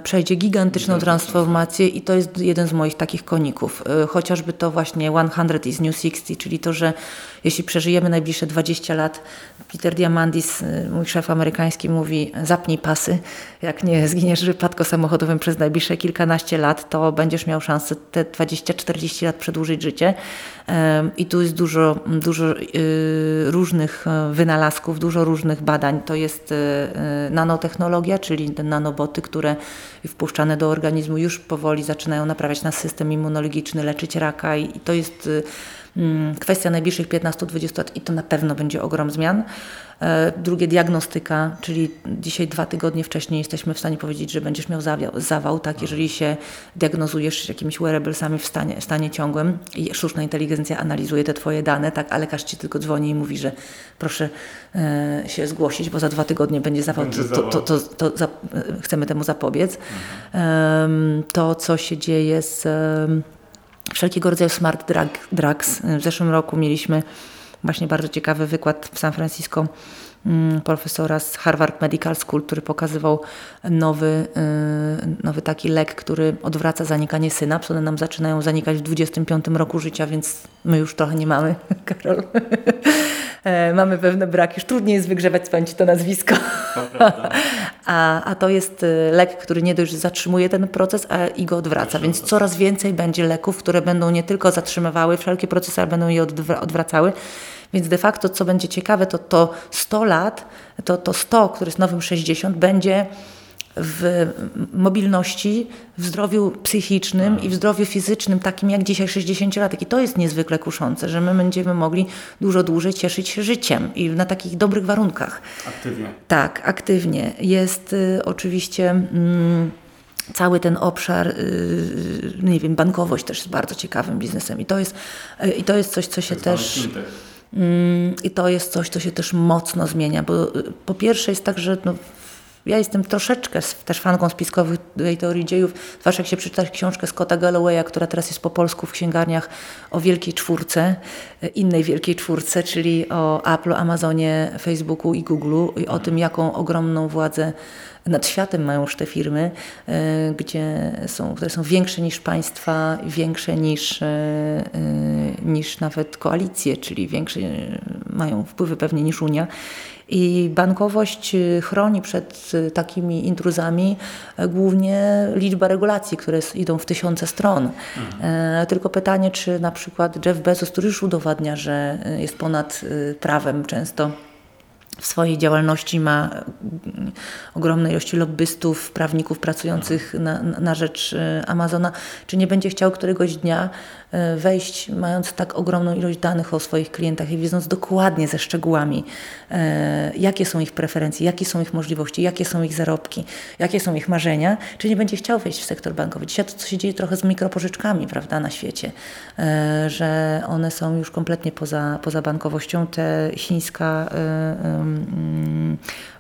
przejdzie gigantyczną transformację i to jest jeden z moich takich koników. E, chociażby to właśnie 100 is new 60, czyli to, że jeśli przeżyjemy najbliższe 20 lat, Peter Diamandis, e, mój szef amerykański mówi zapnij pasy, jak nie zginiesz w wypadku samochodowym przez najbliższe kilkanaście lat, to będziesz miał szansę te 20-40 lat przedłużyć życie. I tu jest dużo, dużo różnych wynalazków, dużo różnych badań. To jest nanotechnologia, czyli nanoboty, które wpuszczane do organizmu już powoli zaczynają naprawiać nasz system immunologiczny, leczyć raka i to jest y, kwestia najbliższych 15-20 lat i to na pewno będzie ogrom zmian. E, drugie diagnostyka, czyli dzisiaj dwa tygodnie wcześniej jesteśmy w stanie powiedzieć, że będziesz miał zawał, zawał tak, jeżeli się diagnozujesz jakimiś wearablesami w stanie, w stanie ciągłym i sztuczna inteligencja analizuje te twoje dane, tak, ale lekarz ci tylko dzwoni i mówi, że proszę e, się zgłosić, bo za dwa tygodnie będzie zawał, będzie to, to, to, to za, chcemy temu zapobiec. Mhm. to, co się dzieje z wszelkiego rodzaju smart drug, drugs. W zeszłym roku mieliśmy właśnie bardzo ciekawy wykład w San Francisco mm, profesora z Harvard Medical School, który pokazywał nowy, y, nowy taki lek, który odwraca zanikanie synaps. One nam zaczynają zanikać w 25 roku życia, więc my już trochę nie mamy, (laughs) Karol. E, mamy pewne braki, już trudniej jest wygrzewać spędzić to nazwisko. (laughs) a, a to jest y, lek, który nie dość zatrzymuje ten proces, a i go odwraca, więc coraz więcej będzie leków, które będą nie tylko zatrzymywały wszelkie procesy, ale będą je odwracały. Więc de facto, co będzie ciekawe, to to 100 lat, to, to 100, które jest nowym 60, będzie w mobilności, w zdrowiu psychicznym i w zdrowiu fizycznym, takim jak dzisiaj 60-latek. I to jest niezwykle kuszące, że my będziemy mogli dużo dłużej cieszyć się życiem i na takich dobrych warunkach. Aktywnie. Tak, aktywnie. Jest y, oczywiście. Mm, cały ten obszar, y, nie wiem, bankowość też jest bardzo ciekawym biznesem i to jest, y, i to jest coś, co się tak też... Mm, I to jest coś, co się też mocno zmienia, bo y, po pierwsze jest tak, że no, ja jestem troszeczkę też fanką spiskowych teorii dziejów, zwłaszcza jak się przeczyta książkę Scotta Gallowaya, która teraz jest po polsku w księgarniach o Wielkiej Czwórce, innej Wielkiej Czwórce, czyli o Apple, Amazonie, Facebooku i Googleu i o tym, jaką ogromną władzę nad światem mają już te firmy, e, gdzie są, które są większe niż państwa, większe niż, e, e, niż nawet koalicje, czyli większe mają wpływy pewnie niż Unia. I bankowość chroni przed takimi intruzami głównie liczba regulacji, które idą w tysiące stron. Mhm. Tylko pytanie, czy na przykład Jeff Bezos, który już udowadnia, że jest ponad prawem często, w swojej działalności ma mm, ogromne ilości lobbystów, prawników pracujących na, na rzecz y, Amazona, czy nie będzie chciał któregoś dnia E, wejść, mając tak ogromną ilość danych o swoich klientach i wiedząc dokładnie ze szczegółami, e, jakie są ich preferencje, jakie są ich możliwości, jakie są ich zarobki, jakie są ich marzenia, czy nie będzie chciał wejść w sektor bankowy. Dzisiaj to, co się dzieje trochę z mikropożyczkami prawda, na świecie, e, że one są już kompletnie poza, poza bankowością. Te chińska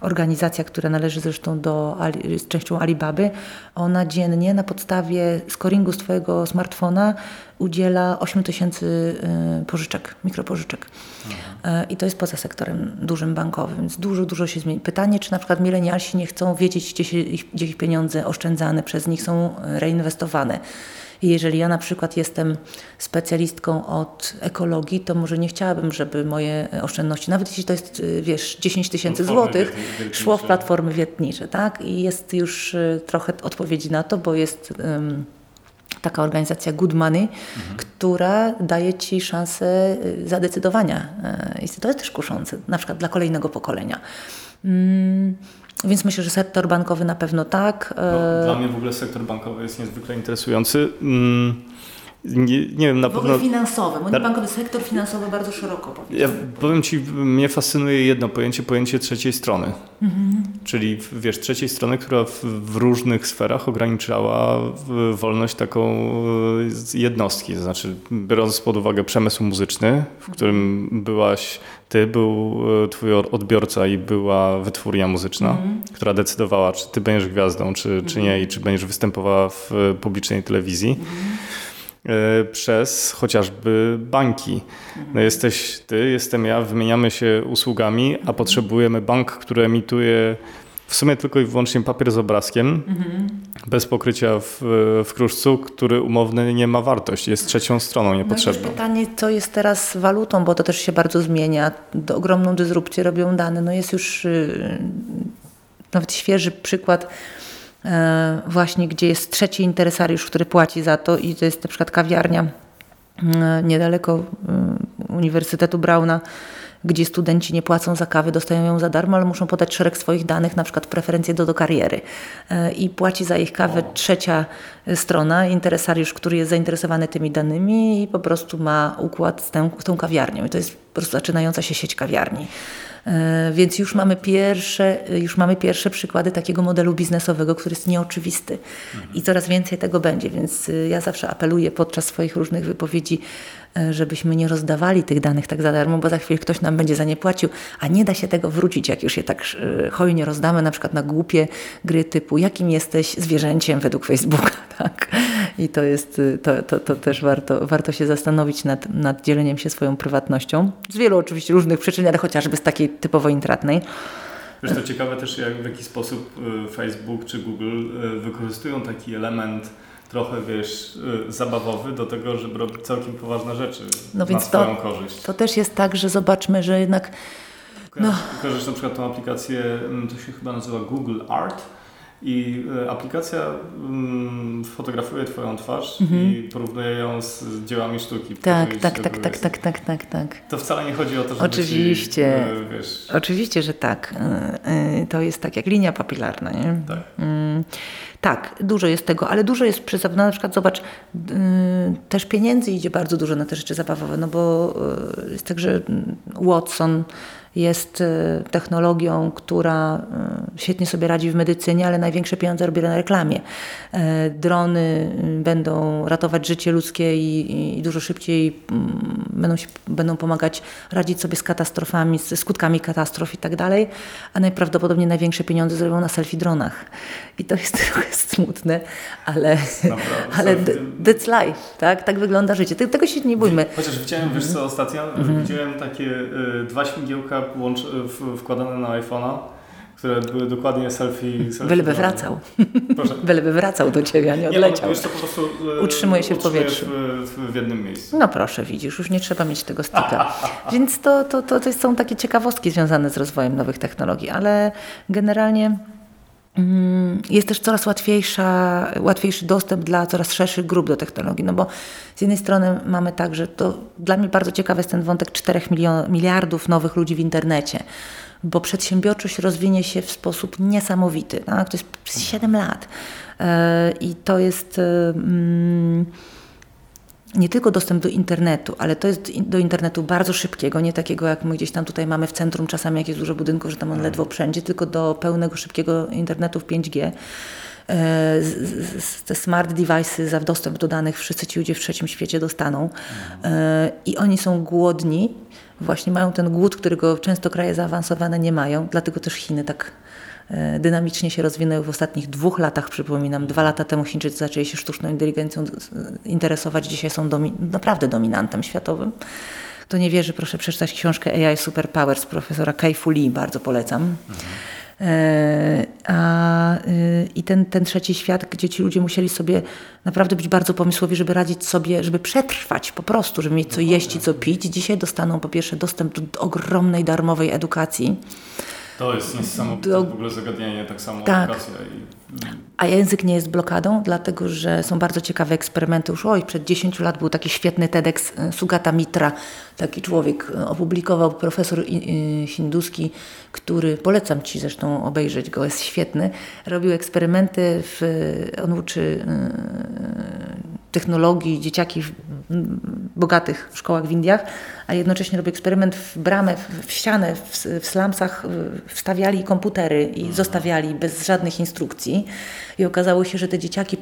organizacja, która należy zresztą do, z częścią Alibaby, ona dziennie na podstawie scoringu z Twojego smartfona udziela 8 tysięcy y, pożyczek, mikropożyczek. Mhm. I to jest poza sektorem dużym bankowym, więc dużo, dużo się zmieni. Pytanie, czy na przykład milenialsi nie chcą wiedzieć, gdzie, się, gdzie ich pieniądze oszczędzane przez nich są reinwestowane. I jeżeli ja na przykład jestem specjalistką od ekologii, to może nie chciałabym, żeby moje oszczędności, nawet jeśli to jest, y, wiesz, 10 tysięcy złotych, szło w platformy wietnicze, tak? I jest już trochę odpowiedzi na to, bo jest... Um, taka organizacja Good Money, mhm. która daje Ci szansę y, zadecydowania. Y, I to jest też kuszące, na przykład dla kolejnego pokolenia. Mm, więc myślę, że sektor bankowy na pewno tak. No, dla mnie w ogóle sektor bankowy jest niezwykle interesujący. Mm, nie, nie wiem, na w pewno... W finansowy, bo bankowy sektor finansowy bardzo szeroko powiedzmy. Ja powiem Ci, mnie fascynuje jedno pojęcie, pojęcie trzeciej strony. Mhm. Czyli, wiesz, trzeciej strony, która w, w, różnych sferach ograniczała wolność taką e, jednostki. To znaczy, biorąc pod uwagę przemysł muzyczny, w którym byłaś ty, był e, twój odbiorca i była wytwórnia muzyczna, mhm. która decydowała, czy ty będziesz gwiazdą, czy, czy nie i czy będziesz występowała w publicznej telewizji. Mhm. E, przez chociażby banki. No jesteś ty, jestem ja, wymieniamy się usługami, a potrzebujemy bank, który emituje w sumie tylko i wyłącznie papier z obrazkiem, mhm. bez pokrycia w, w kruszcu, który umowny nie ma wartości, jest trzecią stroną niepotrzebną. No pytanie, co jest teraz walutą, bo to też się bardzo zmienia. Ogromną dysrupcję robią dane. No jest już yy, nawet świeży przykład właśnie gdzie jest trzeci interesariusz, który płaci za to i to jest na przykład kawiarnia e, niedaleko e, Uniwersytetu Brauna, gdzie studenci nie płacą za kawę, dostają ją za darmo, ale muszą podać szereg swoich danych, na przykład preferencje do, do kariery. I płaci za ich kawę trzecia strona, interesariusz, który jest zainteresowany tymi danymi i po prostu ma układ z tą, z tą kawiarnią. I to jest prostu zaczynająca się sieć kawiarni. E, więc już mamy pierwsze, już mamy pierwsze przykłady takiego modelu biznesowego, który jest nieoczywisty i coraz więcej tego będzie. Więc y, ja zawsze apeluję podczas swoich różnych wypowiedzi E, żebyśmy nie rozdawali tych danych tak za darmo, bo za chwilę ktoś nam będzie za nie płacił, a nie da się tego wrócić, jak już je tak e, hojnie rozdamy, na przykład na głupie gry typu jakim jesteś zwierzęciem według Facebooka, (laughs) tak? I to jest, y, to, to, to też warto, warto się zastanowić nad, nad dzieleniem się swoją prywatnością. Z wielu oczywiście różnych przyczyn, ale chociażby z takiej typowo intratnej. Wiesz, to ciekawe też, jak w jaki sposób y, Facebook czy Google y, wykorzystują taki element trochę, wiesz, zabawowy do tego, żeby robić całkiem poważne rzeczy no na swoją to, korzyść. To też jest tak, że zobaczmy, że jednak... No. Kojarzysz na przykład tą aplikację, mm, to się chyba nazywa Google Art I e, aplikacja mm, fotografuje Twoją twarz mhm. i porównuje ją z dziełami sztuki. Tak, tak, tak, tak, tak, tak, tak, tak. To wcale nie chodzi o to, żeby Oczywiście, ci, wiesz... oczywiście, że tak. To jest tak jak linia papilarna, nie? Tak. Mm. Tak, dużo jest tego, ale dużo jest przy no na przykład zobacz, też pieniędzy idzie bardzo dużo na te rzeczy zabawowe, no bo jest tak, że Watson jest y, technologią, która y, świetnie sobie radzi w medycynie, ale największe pieniądze robi na reklamie. E, drony y, będą ratować życie ludzkie i, i dużo szybciej mm, będą, się, będą pomagać radzić sobie z katastrofami, ze skutkami katastrof i tak dalej, a najprawdopodobniej największe pieniądze zrobią na selfie dronach. I to jest (laughs) trochę smutne, ale, ale that's life, tak? Tak wygląda życie. Tego się nie bójmy. Chociaż widziałem, wiesz co, ostatnio, -hmm. widziałem takie y, dwa śmigiełka w, wkładane na iPhone'a, które były dokładnie selfie. selfie Byleby wracał. Proszę. (laughs) Byleby wracał do Ciebie, a nie odleciał. Nie, no, to po prostu e, Utrzymuje się w powietrzu. W, w, jednym miejscu. No proszę, widzisz, już nie trzeba mieć tego stika. (laughs) Więc to, to, to, to są takie ciekawostki związane z rozwojem nowych technologii, ale generalnie jest też coraz łatwiejsza, łatwiejszy dostęp dla coraz szerszych grup do technologii, no bo z jednej strony mamy tak, że to dla mnie bardzo ciekawy jest ten wątek 4 milion, miliardów nowych ludzi w internecie bo przedsiębiorczość rozwinie się w sposób niesamowity. Tak? To jest przez 7 lat. E, I to jest e, mm, nie tylko dostęp do internetu, ale to jest do internetu bardzo szybkiego, nie takiego jak my gdzieś tam tutaj mamy w centrum, czasami jakieś dużo budynków, że tam on ledwo wszędzie, tylko do pełnego, szybkiego internetu w 5G. E, te smart devices za dostęp do danych wszyscy ci ludzie w trzecim świecie dostaną. I oni są głodni właśnie mają ten głód, którego często kraje zaawansowane nie mają, dlatego też Chiny tak e, dynamicznie się rozwinęły w ostatnich dwóch latach, przypominam. Dwa lata temu Chińczycy zaczęli się sztuczną inteligencją interesować, dzisiaj są domi naprawdę dominantem światowym. Kto nie wierzy, proszę przeczytać książkę AI Superpowers profesora Kai Fu Lee, bardzo polecam. Mhm. E, a, y, I ten, ten trzeci świat, gdzie ci ludzie musieli sobie naprawdę być bardzo pomysłowi, żeby radzić sobie, żeby przetrwać po prostu, żeby mieć co jeść i co pić. Dzisiaj dostaną po pierwsze dostęp do ogromnej darmowej edukacji. To jest niesamowite do... w ogóle zagadnienie, tak samo tak. edukacja. I... A język nie jest blokadą, dlatego że są bardzo ciekawe eksperymenty. Już oj, przed 10 lat był taki świetny TEDx e, Sugata Mitra, taki człowiek e, opublikował, profesor hinduski, który, polecam Ci zresztą obejrzeć go, jest świetny. Robił eksperymenty, w, on uczy e, technologii dzieciaki w bogatych szkołach w Indiach, a jednocześnie robił eksperyment w bramę, w ścianę, w, w slumsach wstawiali komputery i zostawiali bez żadnych instrukcji. I okazało się, że te dzieciaki,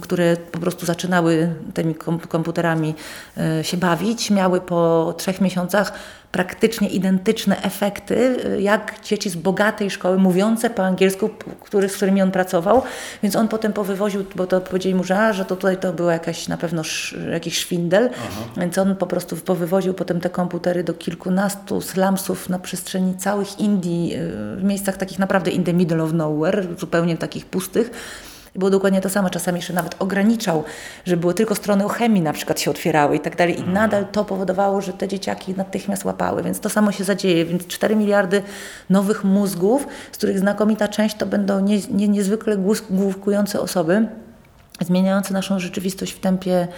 które po prostu zaczynały tymi komputerami e, się bawić, miały po trzech miesiącach praktycznie identyczne efekty, y, jak dzieci z bogatej szkoły, mówiące po angielsku, który, z którymi on pracował. Więc on potem powywoził, bo to powiedzieli mu, że, że to tutaj to był jakaś na pewno sz, jakiś szwindel. Aha. Więc on po prostu powywoził potem te komputery do kilkunastu slumsów na przestrzeni całych Indii, y, w miejscach takich naprawdę in the middle of nowhere, zupełnie takich pustych było dokładnie to samo. Czasami jeszcze nawet ograniczał, że były tylko strony o chemii na przykład się otwierały i tak dalej. I mhm. nadal to powodowało, że te dzieciaki natychmiast łapały. Więc to samo się zadzieje. Więc 4 miliardy nowych mózgów, z których znakomita część to będą nie, nie, niezwykle główkujące osoby, zmieniające naszą rzeczywistość w tempie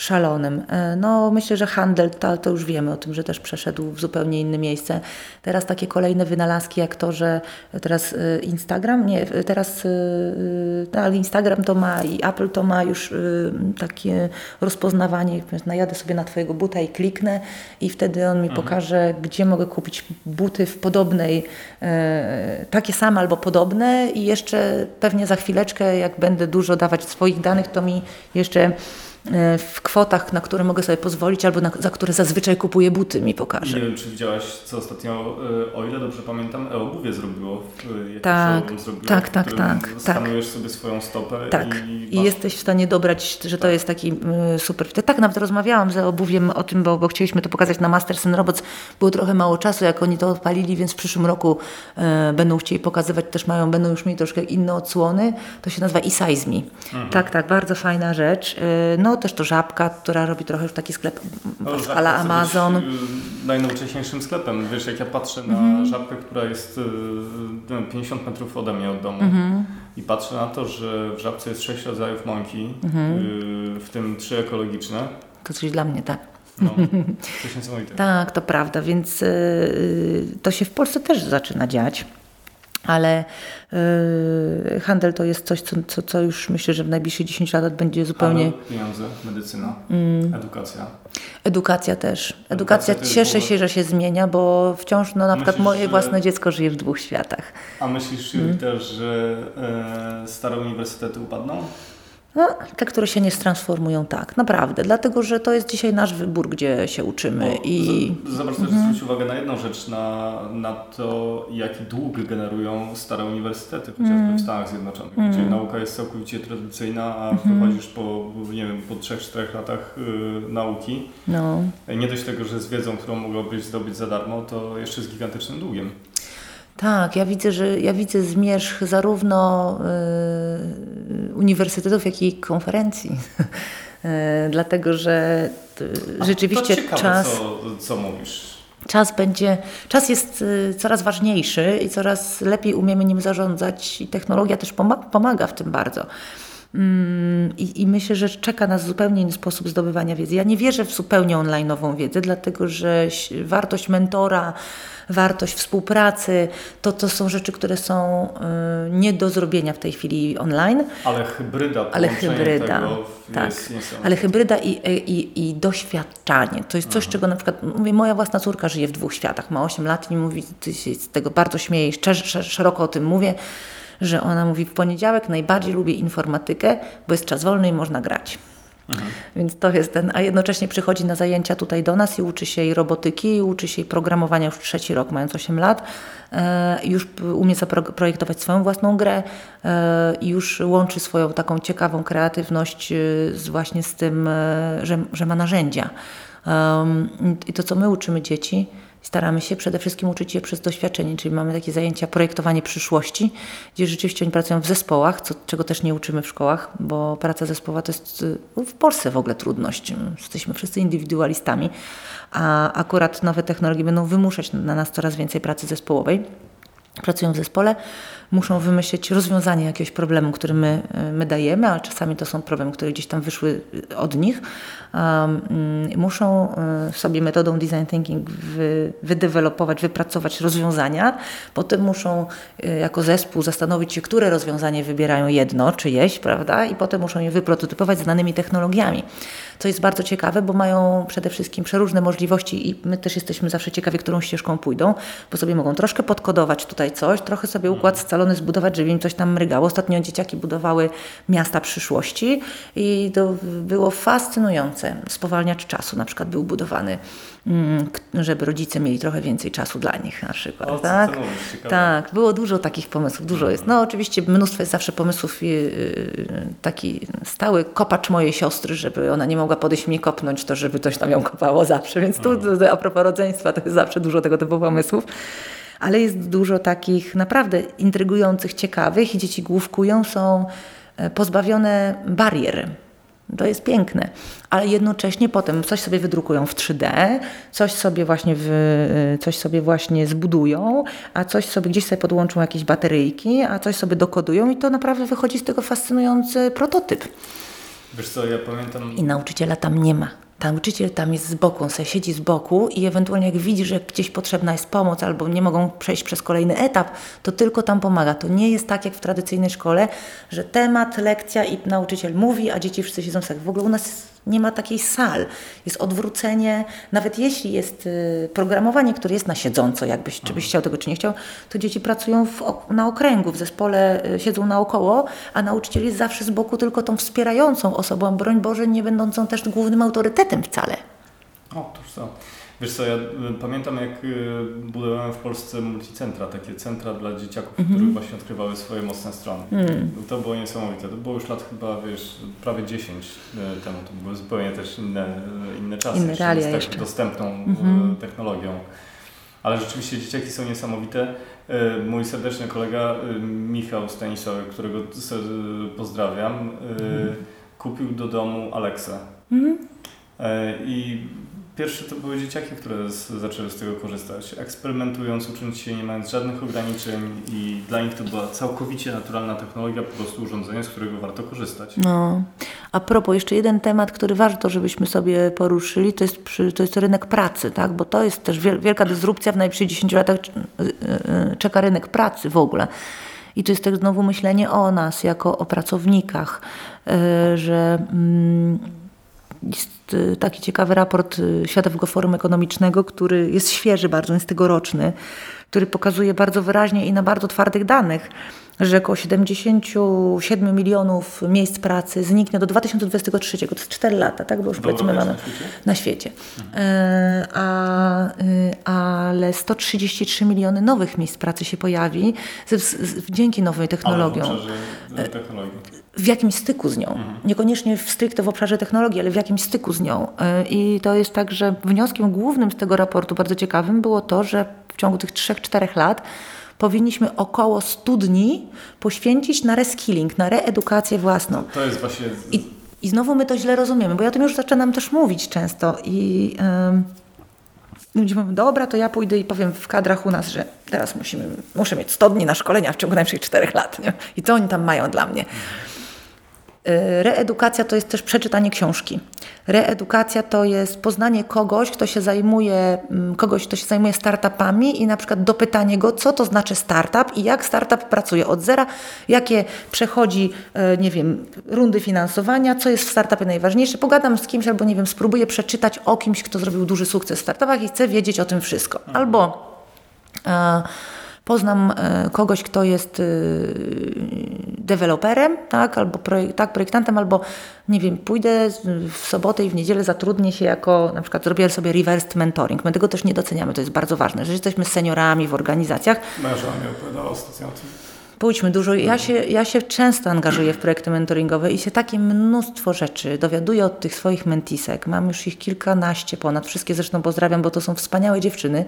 szalonym. E, no, myślę, że handel, to, to, już wiemy o tym, że też przeszedł w zupełnie inne miejsce. Teraz takie kolejne wynalazki, jak to, że teraz e, Instagram, nie, teraz no, Instagram to ma i Apple to ma już takie rozpoznawanie, najadę sobie na Twojego buta i kliknę i wtedy on mi mhm. pokaże, gdzie mogę kupić buty w podobnej, takie same albo podobne i jeszcze pewnie za chwileczkę, jak będę dużo dawać swoich danych, to mi jeszcze E, w kwotach, na które mogę sobie pozwolić, albo na, za które zazwyczaj kupuję buty, mi pokaże. Nie wiem, czy widziałaś, co ostatnio, e, o ile dobrze pamiętam, e-obuwie zrobiło. Tak, zrobiło, tak, tak, tak. Skanujesz tak. sobie swoją stopę tak. i, i jesteś w stanie dobrać, że to tak. jest taki super. Tak, nawet rozmawiałam z obuwiem o tym, bo, bo chcieliśmy to pokazać na Masters and Robots. Było trochę mało czasu, jak oni to odpalili, więc w przyszłym roku e, będą chcieli pokazywać, też mają, będą już mieli troszkę inne odsłony. To się nazywa e-size me. Mhm. Tak, tak, bardzo fajna rzecz. E, no no też to Żabka, która robi trochę już taki sklep No, ala chce być, Amazon. y, najnowocześniejszym sklepem. Wiesz, jak ja patrzę na żabkę, która jest y, nie wiem, 50 metrów ode mnie od domu i patrzę na to, że w żabce jest 6 rodzajów mąki, y, w tym trzy ekologiczne, To coś dla mnie, tak. no, coś (laughs) niesamowitego. Tak, to prawda, więc yy, to się w Polsce też zaczyna dziać. Ale yy, handel to jest coś, co, co, co już myślę, że w najbliższych 10 lat będzie zupełnie. Handel, pieniądze, medycyna, Mm. edukacja. Edukacja też. Edukacja, Edukacja cieszę się, że się zmienia, bo wciąż no, na przykład Myślisz, moje że- własne dziecko żyje w dwóch światach. A myślisz Mm. Też, że e, stare uniwersytety upadną? No, te, które się nie transformują, tak, naprawdę. Dlatego, że to jest dzisiaj nasz wybór, gdzie się uczymy. Bo I z- Zobacz też Mhm. zwróć uwagę na jedną rzecz, na, na to, jaki dług generują stare uniwersytety, chociażby Mhm. w Stanach Zjednoczonych, gdzie nauka jest całkowicie tradycyjna, a Mhm. wychodzisz po, nie wiem, po 3-4 latach y, nauki. no, Nie dość tego, że z wiedzą, którą mogłabyś zdobyć za darmo, to jeszcze z gigantycznym długiem. Tak, ja widzę, że ja widzę zmierzch zarówno y, uniwersytetów, jak i konferencji. (laughs) Y, dlatego, że y, A rzeczywiście to ciekawe, czas, Co, co mówisz. czas będzie, czas jest y, coraz ważniejszy i coraz lepiej umiemy nim zarządzać i technologia też pomaga, pomaga w tym bardzo. Mm, I, I myślę, że czeka nas zupełnie inny sposób zdobywania wiedzy. Ja nie wierzę w zupełnie online'ową wiedzę, dlatego że wartość mentora, wartość współpracy, to, to są rzeczy, które są y, nie do zrobienia w tej chwili online. Ale hybryda, Ale hybryda, tak. jest. Ale hybryda i, i, i doświadczanie. To jest coś, czego na przykład, mówię, moja własna córka żyje w dwóch światach. Ma 8 lat i mówi, ty się z tego bardzo śmieje szczerze, sz- szeroko o tym mówię, że ona mówi, w poniedziałek najbardziej lubię informatykę, bo jest czas wolny i można grać. Więc to jest ten, a jednocześnie przychodzi na zajęcia tutaj do nas i uczy się jej robotyki, i uczy się jej programowania już trzeci rok, mając 8 lat. E, już umie zaprojektować swoją własną grę e, i już łączy swoją taką ciekawą kreatywność e, z, właśnie z tym, e, że, że ma narzędzia. Um, I to, co my uczymy dzieci, staramy się przede wszystkim uczyć je przez doświadczenie, czyli mamy takie zajęcia projektowanie przyszłości, gdzie rzeczywiście oni pracują w zespołach, co, czego też nie uczymy w szkołach, bo praca zespołowa to jest y, w Polsce w ogóle trudność. Jesteśmy wszyscy indywidualistami, a akurat nowe technologie będą wymuszać na nas coraz więcej pracy zespołowej pracują w zespole, muszą wymyślić rozwiązanie jakiegoś problemu, który my, my dajemy, a czasami to są problemy, które gdzieś tam wyszły od nich. Um, muszą y, sobie metodą design thinking wy, wydevelopować, wypracować rozwiązania. Potem muszą jako zespół zastanowić się, które rozwiązanie wybierają jedno czyjeś, prawda? I potem muszą je wyprototypować z danymi technologiami. Co jest bardzo ciekawe, bo mają przede wszystkim przeróżne możliwości i my też jesteśmy zawsze ciekawi, którą ścieżką pójdą, bo sobie mogą troszkę podkodować tutaj coś, trochę sobie układ scalony zbudować, żeby im coś tam mrygało. Ostatnio dzieciaki budowały miasta przyszłości i to było fascynujące. Spowalniacz czasu na przykład był budowany, mm, żeby rodzice mieli trochę więcej czasu dla nich na przykład. O, tak? mówisz? Tak, było dużo takich pomysłów, dużo jest. No oczywiście mnóstwo jest zawsze pomysłów, yy, taki stały kopacz mojej siostry, żeby ona nie mogła podejść mnie kopnąć, to żeby coś tam ją kopało zawsze, więc tu a propos rodzeństwa to jest zawsze dużo tego typu pomysłów. Ale jest dużo takich naprawdę intrygujących, ciekawych i dzieci główkują, są e, pozbawione barier. To jest piękne, ale jednocześnie potem coś sobie wydrukują w 3D, coś sobie właśnie, w, coś sobie właśnie zbudują, a coś sobie gdzieś sobie podłączą jakieś bateryjki, a coś sobie dokodują i to naprawdę wychodzi z tego fascynujący prototyp. Wiesz co, ja pamiętam... I nauczyciela tam nie ma. Nauczyciel tam jest z boku, on sobie siedzi z boku i ewentualnie jak widzi, że gdzieś potrzebna jest pomoc albo nie mogą przejść przez kolejny etap, to tylko tam pomaga. To nie jest tak jak w tradycyjnej szkole, że temat, lekcja i nauczyciel mówi, a dzieci wszyscy siedzą w salach. W ogóle u nas nie ma takiej sal. Jest odwrócenie. Nawet jeśli jest y, programowanie, które jest na siedząco, jakbyś czy byś chciał tego, czy nie chciał, to dzieci pracują w, na okręgu, w zespole y, siedzą naokoło, a nauczyciel jest zawsze z boku tylko tą wspierającą osobą, broń Boże, nie będącą też głównym autorytetem wcale. O, toż co. Wiesz co, ja y, pamiętam jak y, budowałem w Polsce multicentra, takie centra dla dzieciaków, Mhm. które właśnie odkrywały swoje mocne strony. To było niesamowite. To było już lat chyba, wiesz, prawie 10 y, temu. To były zupełnie też inne, inne czasy. Inne realia z tak jeszcze. Dostępną y, technologią. Ale rzeczywiście dzieciaki są niesamowite. Mój serdeczny kolega Michał Stanisławek, którego pozdrawiam, Mhm. kupił do domu Alexa. Mhm. I Pierwsze to były dzieciaki, które z, zaczęły z tego korzystać, eksperymentując, ucząc się, nie mając żadnych ograniczeń i dla nich to była całkowicie naturalna technologia, po prostu urządzenie, z którego warto korzystać. No. A propos, jeszcze jeden temat, który warto, żebyśmy sobie poruszyli, to jest, to jest rynek pracy, tak? bo to jest też wielka dysrupcja w najbliższych 10 latach y, y, czeka rynek pracy w ogóle. I to jest też znowu myślenie o nas, jako o pracownikach, że mm, jest y, taki ciekawy raport y, Światowego Forum Ekonomicznego, który jest świeży bardzo, jest tegoroczny, który pokazuje bardzo wyraźnie i na bardzo twardych danych, że około 77 milionów miejsc pracy zniknie do 2023, to jest 4 lata, tak? Bo już powiedzmy mamy na świecie. Mhm. E, a, y, ale 133 miliony nowych miejsc pracy się pojawi z, z, dzięki nowej technologiom. Ale w technologii w jakimś styku z nią. Mhm. Niekoniecznie w stricte w obszarze technologii, ale w jakimś styku z nią. Y, I to jest tak, że wnioskiem głównym z tego raportu, bardzo ciekawym, było to, że w ciągu tych 3-4 lat powinniśmy około 100 dni poświęcić na reskilling, na reedukację własną. To, to jest właśnie... I, I znowu my to źle rozumiemy, bo ja o tym już zaczynam też mówić często i... Yy, ludzie mówią, dobra, to ja pójdę i powiem w kadrach u nas, że teraz musimy, muszę mieć 100 dni na szkolenia w ciągu najbliższych 4 lat. Nie? I co oni tam mają dla mnie? Y, reedukacja to jest też przeczytanie książki. Reedukacja to jest poznanie kogoś, kto się zajmuje, mm, kogoś, kto się zajmuje startupami i na przykład dopytanie go, co to znaczy startup i jak startup pracuje od zera, jakie przechodzi, e, nie wiem, rundy finansowania, co jest w startupie najważniejsze. Pogadam z kimś albo, nie wiem, spróbuję przeczytać o kimś, kto zrobił duży sukces w startupach i chcę wiedzieć o tym wszystko. Albo... E, poznam e, kogoś, kto jest e, deweloperem, tak, albo projek tak, projektantem, albo nie wiem, pójdę w sobotę i w niedzielę zatrudnię się jako, na przykład zrobię sobie reverse mentoring. My tego też nie doceniamy, to jest bardzo ważne, że jesteśmy seniorami w organizacjach. Żona mi opowiadała ostatnio o tym. Pójdźmy dużo. Ja się, ja się często angażuję w projekty mentoringowe i się takie mnóstwo rzeczy dowiaduję od tych swoich mentisek. Mam już ich kilkanaście ponad. Wszystkie zresztą pozdrawiam, bo to są wspaniałe dziewczyny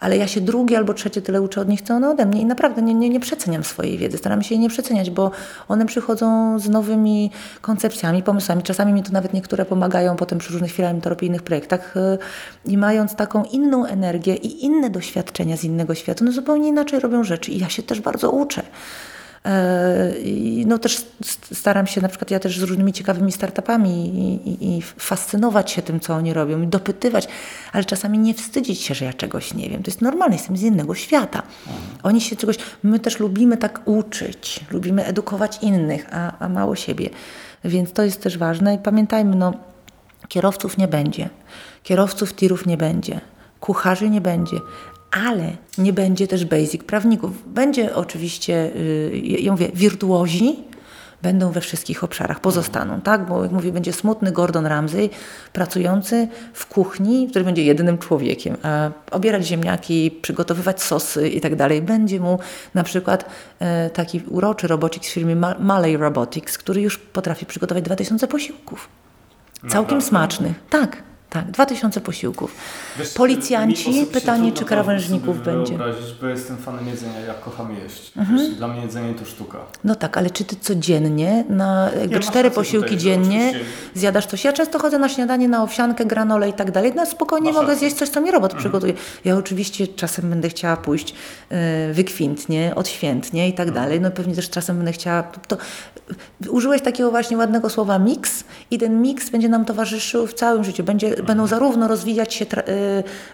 ale ja się drugie albo trzecie tyle uczę od nich, co one ode mnie i naprawdę nie, nie, nie przeceniam swojej wiedzy, staram się jej nie przeceniać, bo one przychodzą z nowymi koncepcjami, pomysłami. Czasami mi to nawet niektóre pomagają potem przy różnych filantropicznych projektach y, i mając taką inną energię i inne doświadczenia z innego świata, no zupełnie inaczej robią rzeczy i ja się też bardzo uczę. E, I no też staram się, na przykład ja też z różnymi ciekawymi startupami i, i, i, fascynować się tym, co oni robią i dopytywać, ale czasami nie wstydzić się, że ja czegoś nie wiem. To jest normalne, jestem z innego świata. Oni się czegoś, my też lubimy tak uczyć, lubimy edukować innych, a, a mało siebie. Więc to jest też ważne i pamiętajmy, no kierowców nie będzie, kierowców tirów nie będzie, kucharzy nie będzie, ale nie będzie też basic prawników. Będzie oczywiście, y, ja mówię, wirtuozi, będą we wszystkich obszarach, pozostaną, tak? Bo jak mówię, będzie smutny Gordon Ramsay, pracujący w kuchni, który będzie jedynym człowiekiem, a obierać ziemniaki, przygotowywać sosy i tak dalej. Będzie mu na przykład e, taki uroczy robocik z firmy Malay Robotics, który już potrafi przygotować 2000 posiłków. Całkiem Naprawdę? smacznych. Tak. Tak, 2000 posiłków. Wiesz, Policjanci, pytanie, czy krawężników będzie. wyobrazić, bo jestem fanem jedzenia, jak kocham jeść. Mhm. Dla mnie jedzenie to sztuka. No tak, ale czy ty codziennie, na jakby Nie, cztery posiłki tutaj, dziennie zjadasz coś? Ja często chodzę na śniadanie, na owsiankę, granole i tak dalej. No spokojnie masz mogę zjeść coś, co mi robot mhm. przygotuje. Ja oczywiście czasem będę chciała pójść y, wykwintnie, odświętnie i tak mhm. dalej. No pewnie też czasem będę chciała... To, użyłeś takiego właśnie ładnego słowa mix i ten mix będzie nam towarzyszył w całym życiu. Będzie będą zarówno rozwijać się y,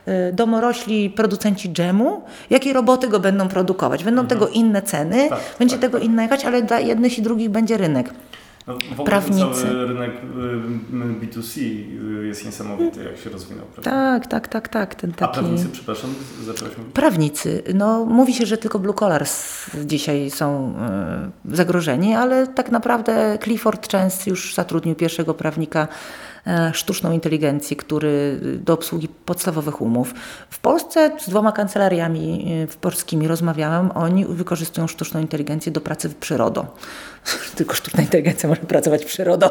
y, domorośli producenci dżemu, jak i roboty go będą produkować. Będą mhm. tego inne ceny, tak, będzie tak, tego tak. inna jakaś, ale dla jednych i drugich będzie rynek. No, w ogóle Prawnicy. cały rynek y, B2C jest niesamowity, jak się rozwinął. Prawda? Tak, tak, tak, tak. Ten taki... A prawnicy, przepraszam, zaczęłaś mówić? Prawnicy. No, mówi się, że tylko blue collars dzisiaj są zagrożeni, ale tak naprawdę Clifford Chance już zatrudnił pierwszego prawnika sztuczną inteligencję, który do obsługi podstawowych umów. W Polsce z dwoma kancelariami e, polskimi rozmawiałam, oni wykorzystują sztuczną inteligencję do pracy w przyrodą. (laughs) Tylko sztuczna inteligencja może pracować przyrodą.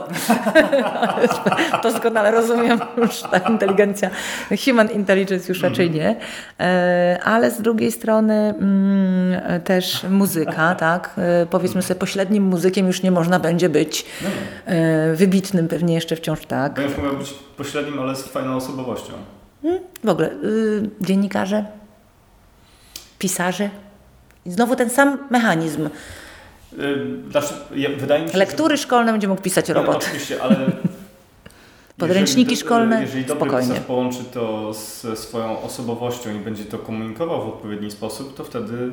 (laughs) Doskonale rozumiem, (laughs) już ta inteligencja, human intelligence już raczej nie. E, ale z drugiej strony mm, też muzyka, tak? E, powiedzmy sobie, pośrednim muzykiem już nie można będzie być. E, wybitnym pewnie jeszcze wciąż tak. Będziesz mógł być pośrednim, ale z fajną osobowością. Hmm? W ogóle y, dziennikarze, pisarze. Znowu ten sam mechanizm. Znaczy, wydaje mi się, Lektury że... szkolne będzie mógł pisać robot. No, oczywiście, ale (laughs) Podręczniki jeżeli, szkolne, jeżeli dobry spokojnie. pisarz połączy to ze swoją osobowością i będzie to komunikował w odpowiedni sposób, to wtedy...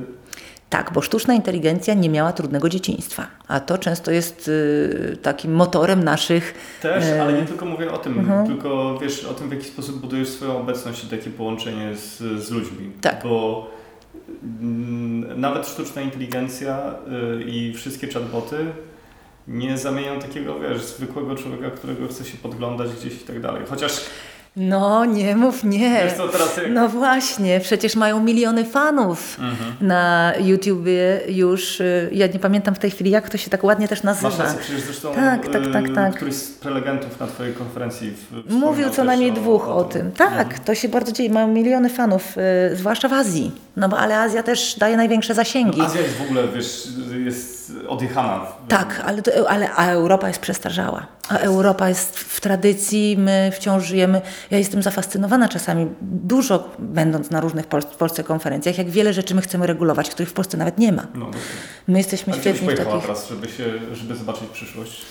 Tak, bo sztuczna inteligencja nie miała trudnego dzieciństwa, a to często jest y, takim motorem naszych... Też, y... ale nie tylko mówię o tym, mhm. tylko wiesz o tym, w jaki sposób budujesz swoją obecność i takie połączenie z, z ludźmi. Tak. Bo nawet sztuczna inteligencja y, i wszystkie chatboty nie zamienią takiego, wiesz, zwykłego człowieka, którego chce się podglądać gdzieś i tak dalej. Chociaż no, nie mów nie. Wiesz co, teraz jak... No właśnie, przecież mają miliony fanów mhm. na YouTubie już. Y, ja nie pamiętam w tej chwili, jak to się tak ładnie też nazywa. Masz rację, przecież zresztą tak, tak, tak, y, tak. któryś z prelegentów na Twojej konferencji w, mówił co najmniej dwóch o, o tym. Tak, mhm. to się bardzo dzieje. Mają miliony fanów, y, zwłaszcza w Azji. No bo ale Azja też daje największe zasięgi. No, Azja jest w ogóle, wiesz, jest odjechana. Tak, ale, to, ale a Europa jest przestarzała. A Europa jest w tradycji, my wciąż żyjemy. Ja jestem zafascynowana czasami, dużo będąc na różnych Pol w Polsce konferencjach, jak wiele rzeczy my chcemy regulować, których w Polsce nawet nie ma. No, my jesteśmy świetni w takich... teraz, żeby, się, żeby zobaczyć przyszłość?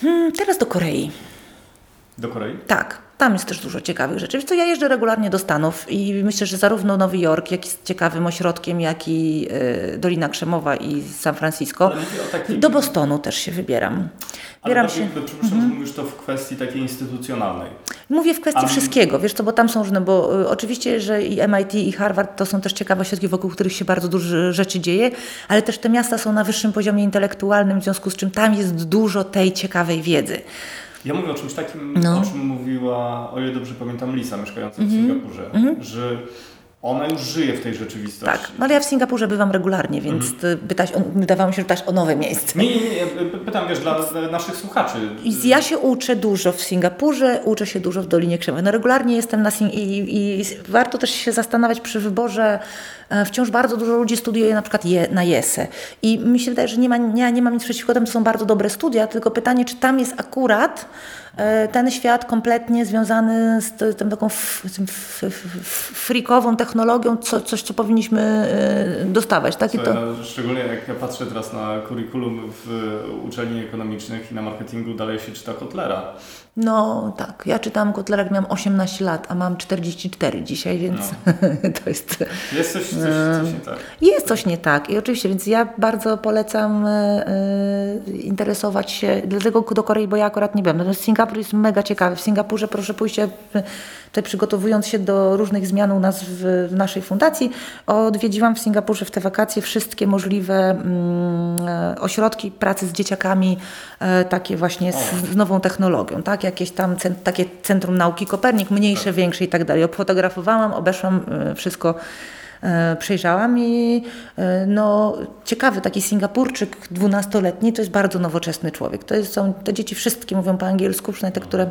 Hmm, teraz do Korei. Do Korei? Tak. Tam jest też dużo ciekawych rzeczy. Wiesz co, ja jeżdżę regularnie do Stanów i myślę, że zarówno Nowy Jork, jak jest ciekawym ośrodkiem, jak i y, Dolina Krzemowa i San Francisco. Do Bostonu też się wybieram. Wybieram się. Przepraszam, mhm. mówisz to w kwestii takiej instytucjonalnej. Mówię w kwestii A... wszystkiego, wiesz co, bo tam są różne, bo y, oczywiście, że i MIT i Harvard to są też ciekawe ośrodki, wokół których się bardzo dużo rzeczy dzieje, ale też te miasta są na wyższym poziomie intelektualnym, w związku z czym tam jest dużo tej ciekawej wiedzy. Ja mówię o czymś takim, no. o czym mówiła, o ile dobrze pamiętam, Lisa mieszkająca w mhm. Singapurze, mm -hmm. że ona już żyje w tej rzeczywistości. Tak, no ale ja w Singapurze bywam regularnie, więc mhm. pytać wydawało mi się, że pytać o nowe miejsce. Nie, nie, nie, pytam wiesz, dla naszych słuchaczy. Ja się uczę dużo w Singapurze, uczę się dużo w Dolinie Krzemowej. No regularnie jestem na Sing i, i warto też się zastanawiać przy wyborze. E, wciąż bardzo dużo ludzi studiuje na przykład je, na JESE. I mi się wydaje, że nie, ma, nie, nie mam nic przeciwko temu, to są bardzo dobre studia, tylko pytanie, czy tam jest akurat E, ten świat kompletnie związany z tą taką frikową technologią, co, coś, co powinniśmy e, dostawać. Tak? Co, to... ja, szczególnie jak ja patrzę teraz na kurikulum w uczelni ekonomicznych i na marketingu, dalej się czyta Kotlera. No tak, ja czytałam Kotlera, jak miałam 18 lat, a mam 44 dzisiaj, więc no. (laughs) to jest... Jest coś, coś, coś, nie tak. Jest coś nie tak i oczywiście, więc ja bardzo polecam y, interesować się, dlatego do Korei, bo ja akurat nie wiem, natomiast Singapur jest mega ciekawy. W Singapurze proszę pójść, tutaj przygotowując się do różnych zmian u nas w, w naszej fundacji, odwiedziłam w Singapurze w te wakacje wszystkie możliwe mm, ośrodki pracy z dzieciakami, y, takie właśnie z, z nową technologią, tak? Jakieś tam cent, takie Centrum Nauki Kopernik, mniejsze, tak. większe i tak dalej. Obfotografowałam, obeszłam e, wszystko e, przejrzałam i e, no, ciekawy taki Singapurczyk dwunastoletni, to jest bardzo nowoczesny człowiek. To jest, są, te dzieci wszystkie mówią po angielsku, przynajmniej te, które,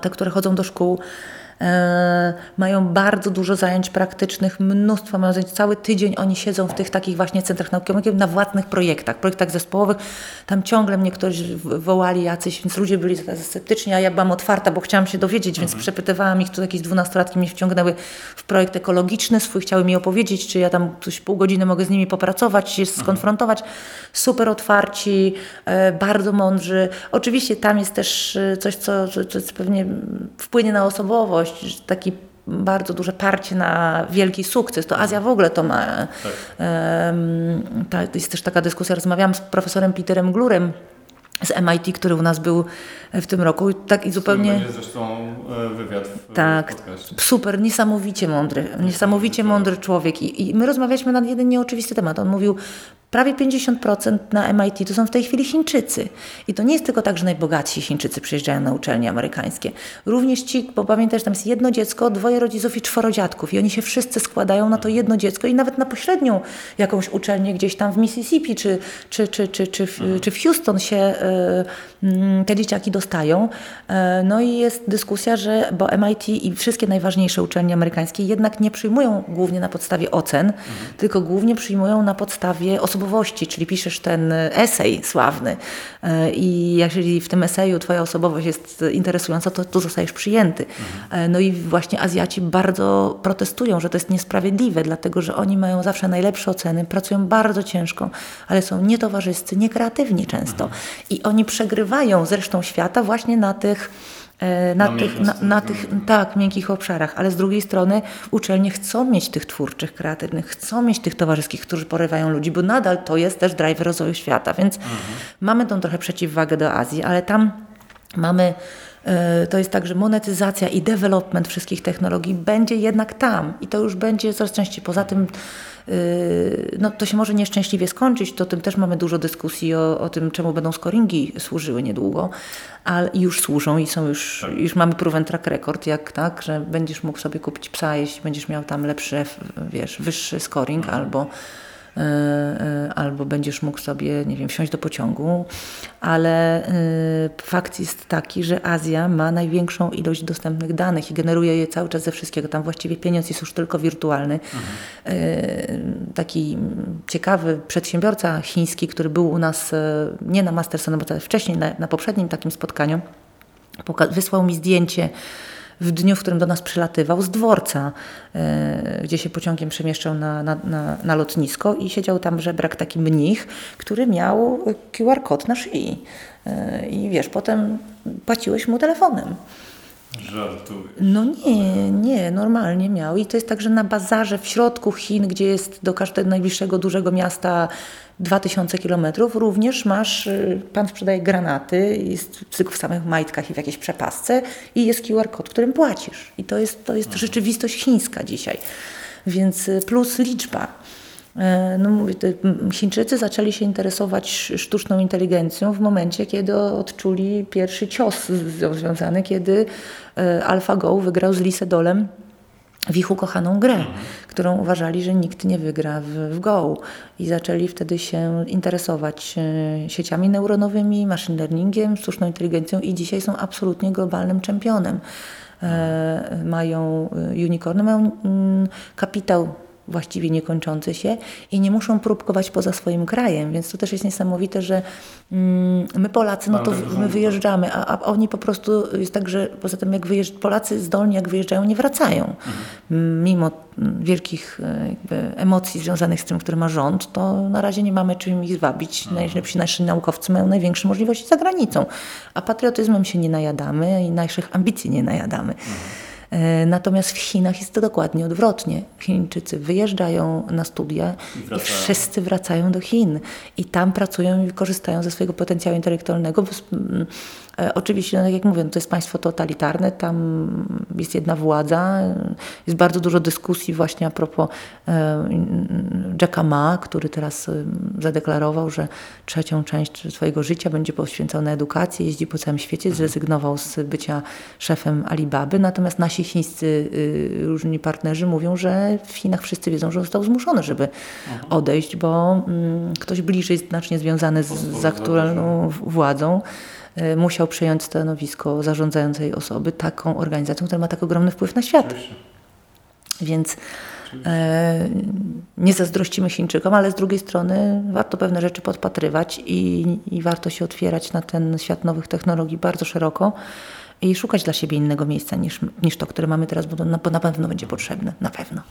te, które chodzą do szkół mają bardzo dużo zajęć praktycznych, mnóstwo mają zajęć. Cały tydzień oni siedzą w tych takich właśnie centrach naukowych na własnych projektach, projektach zespołowych. Tam ciągle mnie ktoś wołali jacyś, więc ludzie byli sceptyczni, a ja byłam otwarta, bo chciałam się dowiedzieć, więc mhm. przepytywałam ich, tu jakieś dwunastolatki mnie wciągnęły w projekt ekologiczny swój, chciały mi opowiedzieć, czy ja tam coś pół godziny mogę z nimi popracować, się mhm. skonfrontować. Super otwarci, e, bardzo mądrzy. Oczywiście tam jest też e, coś, co, co, co pewnie wpłynie na osobowość, dość taki bardzo duże parcie na wielki sukces, to Azja w ogóle to ma. Tak. Um, ta, jest też taka dyskusja, rozmawiałam z profesorem Peterem Glurem, z MIT, który u nas był w tym roku. Tak i zupełnie. Będzie zresztą e, wywiad w Tak, super, niesamowicie mądry, niesamowicie mądry człowiek. I, I, my rozmawialiśmy na jeden nieoczywisty temat. On mówił, Prawie 50% na MIT to są w tej chwili Chińczycy. I to nie jest tylko tak, że najbogatsi Chińczycy przyjeżdżają na uczelnie amerykańskie. Również ci, bo pamiętasz, tam jest jedno dziecko, dwoje rodziców i czworo dziadków. I oni się wszyscy składają na to jedno dziecko i nawet na pośrednią jakąś uczelnię gdzieś tam w Mississippi czy, czy, czy, czy, czy, w, czy w Houston się y, te dzieciaki dostają. Y, no i jest dyskusja, że bo MIT i wszystkie najważniejsze uczelnie amerykańskie jednak nie przyjmują głównie na podstawie ocen, mhm. tylko głównie przyjmują na podstawie osobowości czyli piszesz ten esej sławny e, i jeżeli w tym eseju twoja osobowość jest interesująca, to tu zostajesz przyjęty. Mhm. No i właśnie Azjaci bardzo protestują, że to jest niesprawiedliwe, dlatego że oni mają zawsze najlepsze oceny, pracują bardzo ciężko, ale są nietowarzyscy, niekreatywni często. Mhm. I oni przegrywają z resztą świata właśnie na tych E, na, na, tych, na, na tych tak, miękkich obszarach, ale z drugiej strony uczelnie chcą mieć tych twórczych, kreatywnych, chcą mieć tych towarzyskich, którzy porywają ludzi, bo nadal to jest też driver rozwoju świata, więc mhm. mamy tą trochę przeciwwagę do Azji, ale tam mamy e, to jest tak, że monetyzacja i development wszystkich technologii będzie jednak tam i to już będzie coraz częściej. Poza tym no, to się może nieszczęśliwie skończyć. To tym też mamy dużo dyskusji o, o tym, czemu będą scoringi służyły niedługo, ale już służą i są już, tak. już mamy proven track record, jak tak, że będziesz mógł sobie kupić psa, jeśli będziesz miał tam lepszy, wiesz, wyższy scoring mhm. albo albo będziesz mógł sobie, nie wiem, wsiąść do pociągu, ale e, fakt jest taki, że Azja ma największą ilość dostępnych danych i generuje je cały czas ze wszystkiego. Tam właściwie pieniądz jest już tylko wirtualny. Mhm. Taki ciekawy przedsiębiorca chiński, który był u nas nie na Masterson, bo wcześniej, na, na poprzednim takim spotkaniu, wysłał mi zdjęcie w dniu, w którym do nas przylatywał, z dworca, e, gdzie się pociągiem przemieszczał na, na, na, na lotnisko i siedział tam żebrak taki mnich, który miał QR kod na szyi. E, I wiesz, potem płaciłeś mu telefonem. Żartujesz. No nie, nie, normalnie miał. I to jest tak, że na bazarze w środku Chin, gdzie jest do każdego najbliższego dużego miasta 2000 kilometrów, również masz, y, pan sprzedaje granaty, jest tylko w samych majtkach i w jakiejś przepasce i jest QR kod, którym płacisz. I to jest, to jest mhm. rzeczywistość chińska dzisiaj. Więc y, plus liczba. E, no mówię, Chińczycy zaczęli się interesować sztuczną inteligencją w momencie, kiedy odczuli pierwszy cios związany, kiedy e, AlphaGo wygrał z Lisedolem w ich ukochaną grę, mhm. którą uważali, że nikt nie wygra w, w Go. I zaczęli wtedy się interesować e, sieciami neuronowymi, machine learningiem, sztuczną inteligencją i dzisiaj są absolutnie globalnym czempionem. E, mają unicorny, mają mm, kapitał właściwie niekończący się i nie muszą próbkować poza swoim krajem, więc to też jest niesamowite, że mm, my Polacy, no to my wyjeżdżamy, a, a, oni po prostu jest tak, że poza tym jak wyjeżdż, Polacy zdolni jak wyjeżdżają nie wracają. Mhm. Mimo wielkich e, emocji związanych z tym, który ma rząd, to na razie nie mamy czym ich zwabić. Mhm. Najlepsi nasi naukowcy mają największe możliwości za granicą, a patriotyzmem się nie najadamy i naszych ambicji nie najadamy. Mhm. E, natomiast w Chinach jest to dokładnie odwrotnie. Chińczycy wyjeżdżają na studia i, i wszyscy wracają do Chin i tam pracują i korzystają ze swojego potencjału intelektualnego. E, oczywiście, no tak jak mówię, no to jest państwo totalitarne, tam jest jedna władza, jest bardzo dużo dyskusji właśnie a propos e, Jacka Ma, który teraz e, zadeklarował, że trzecią część swojego życia będzie poświęcał na edukację, jeździ po całym świecie, zrezygnował z bycia szefem Alibaby, natomiast nasi chińscy różni partnerzy mówią, że w Chinach wszyscy wiedzą, że został zmuszony, żeby odejść, bo mm, ktoś bliżej znacznie związany z, z aktualną władzą musiał przejąć stanowisko zarządzającej osoby taką organizacją, która ma tak ogromny wpływ na świat. Więc e, nie zazdrościmy Chińczykom, ale z drugiej strony warto pewne rzeczy podpatrywać i, i warto się otwierać na ten świat nowych technologii bardzo szeroko i szukać dla siebie innego miejsca niż, niż to, które mamy teraz, bo, na, bo na pewno będzie potrzebne, na pewno.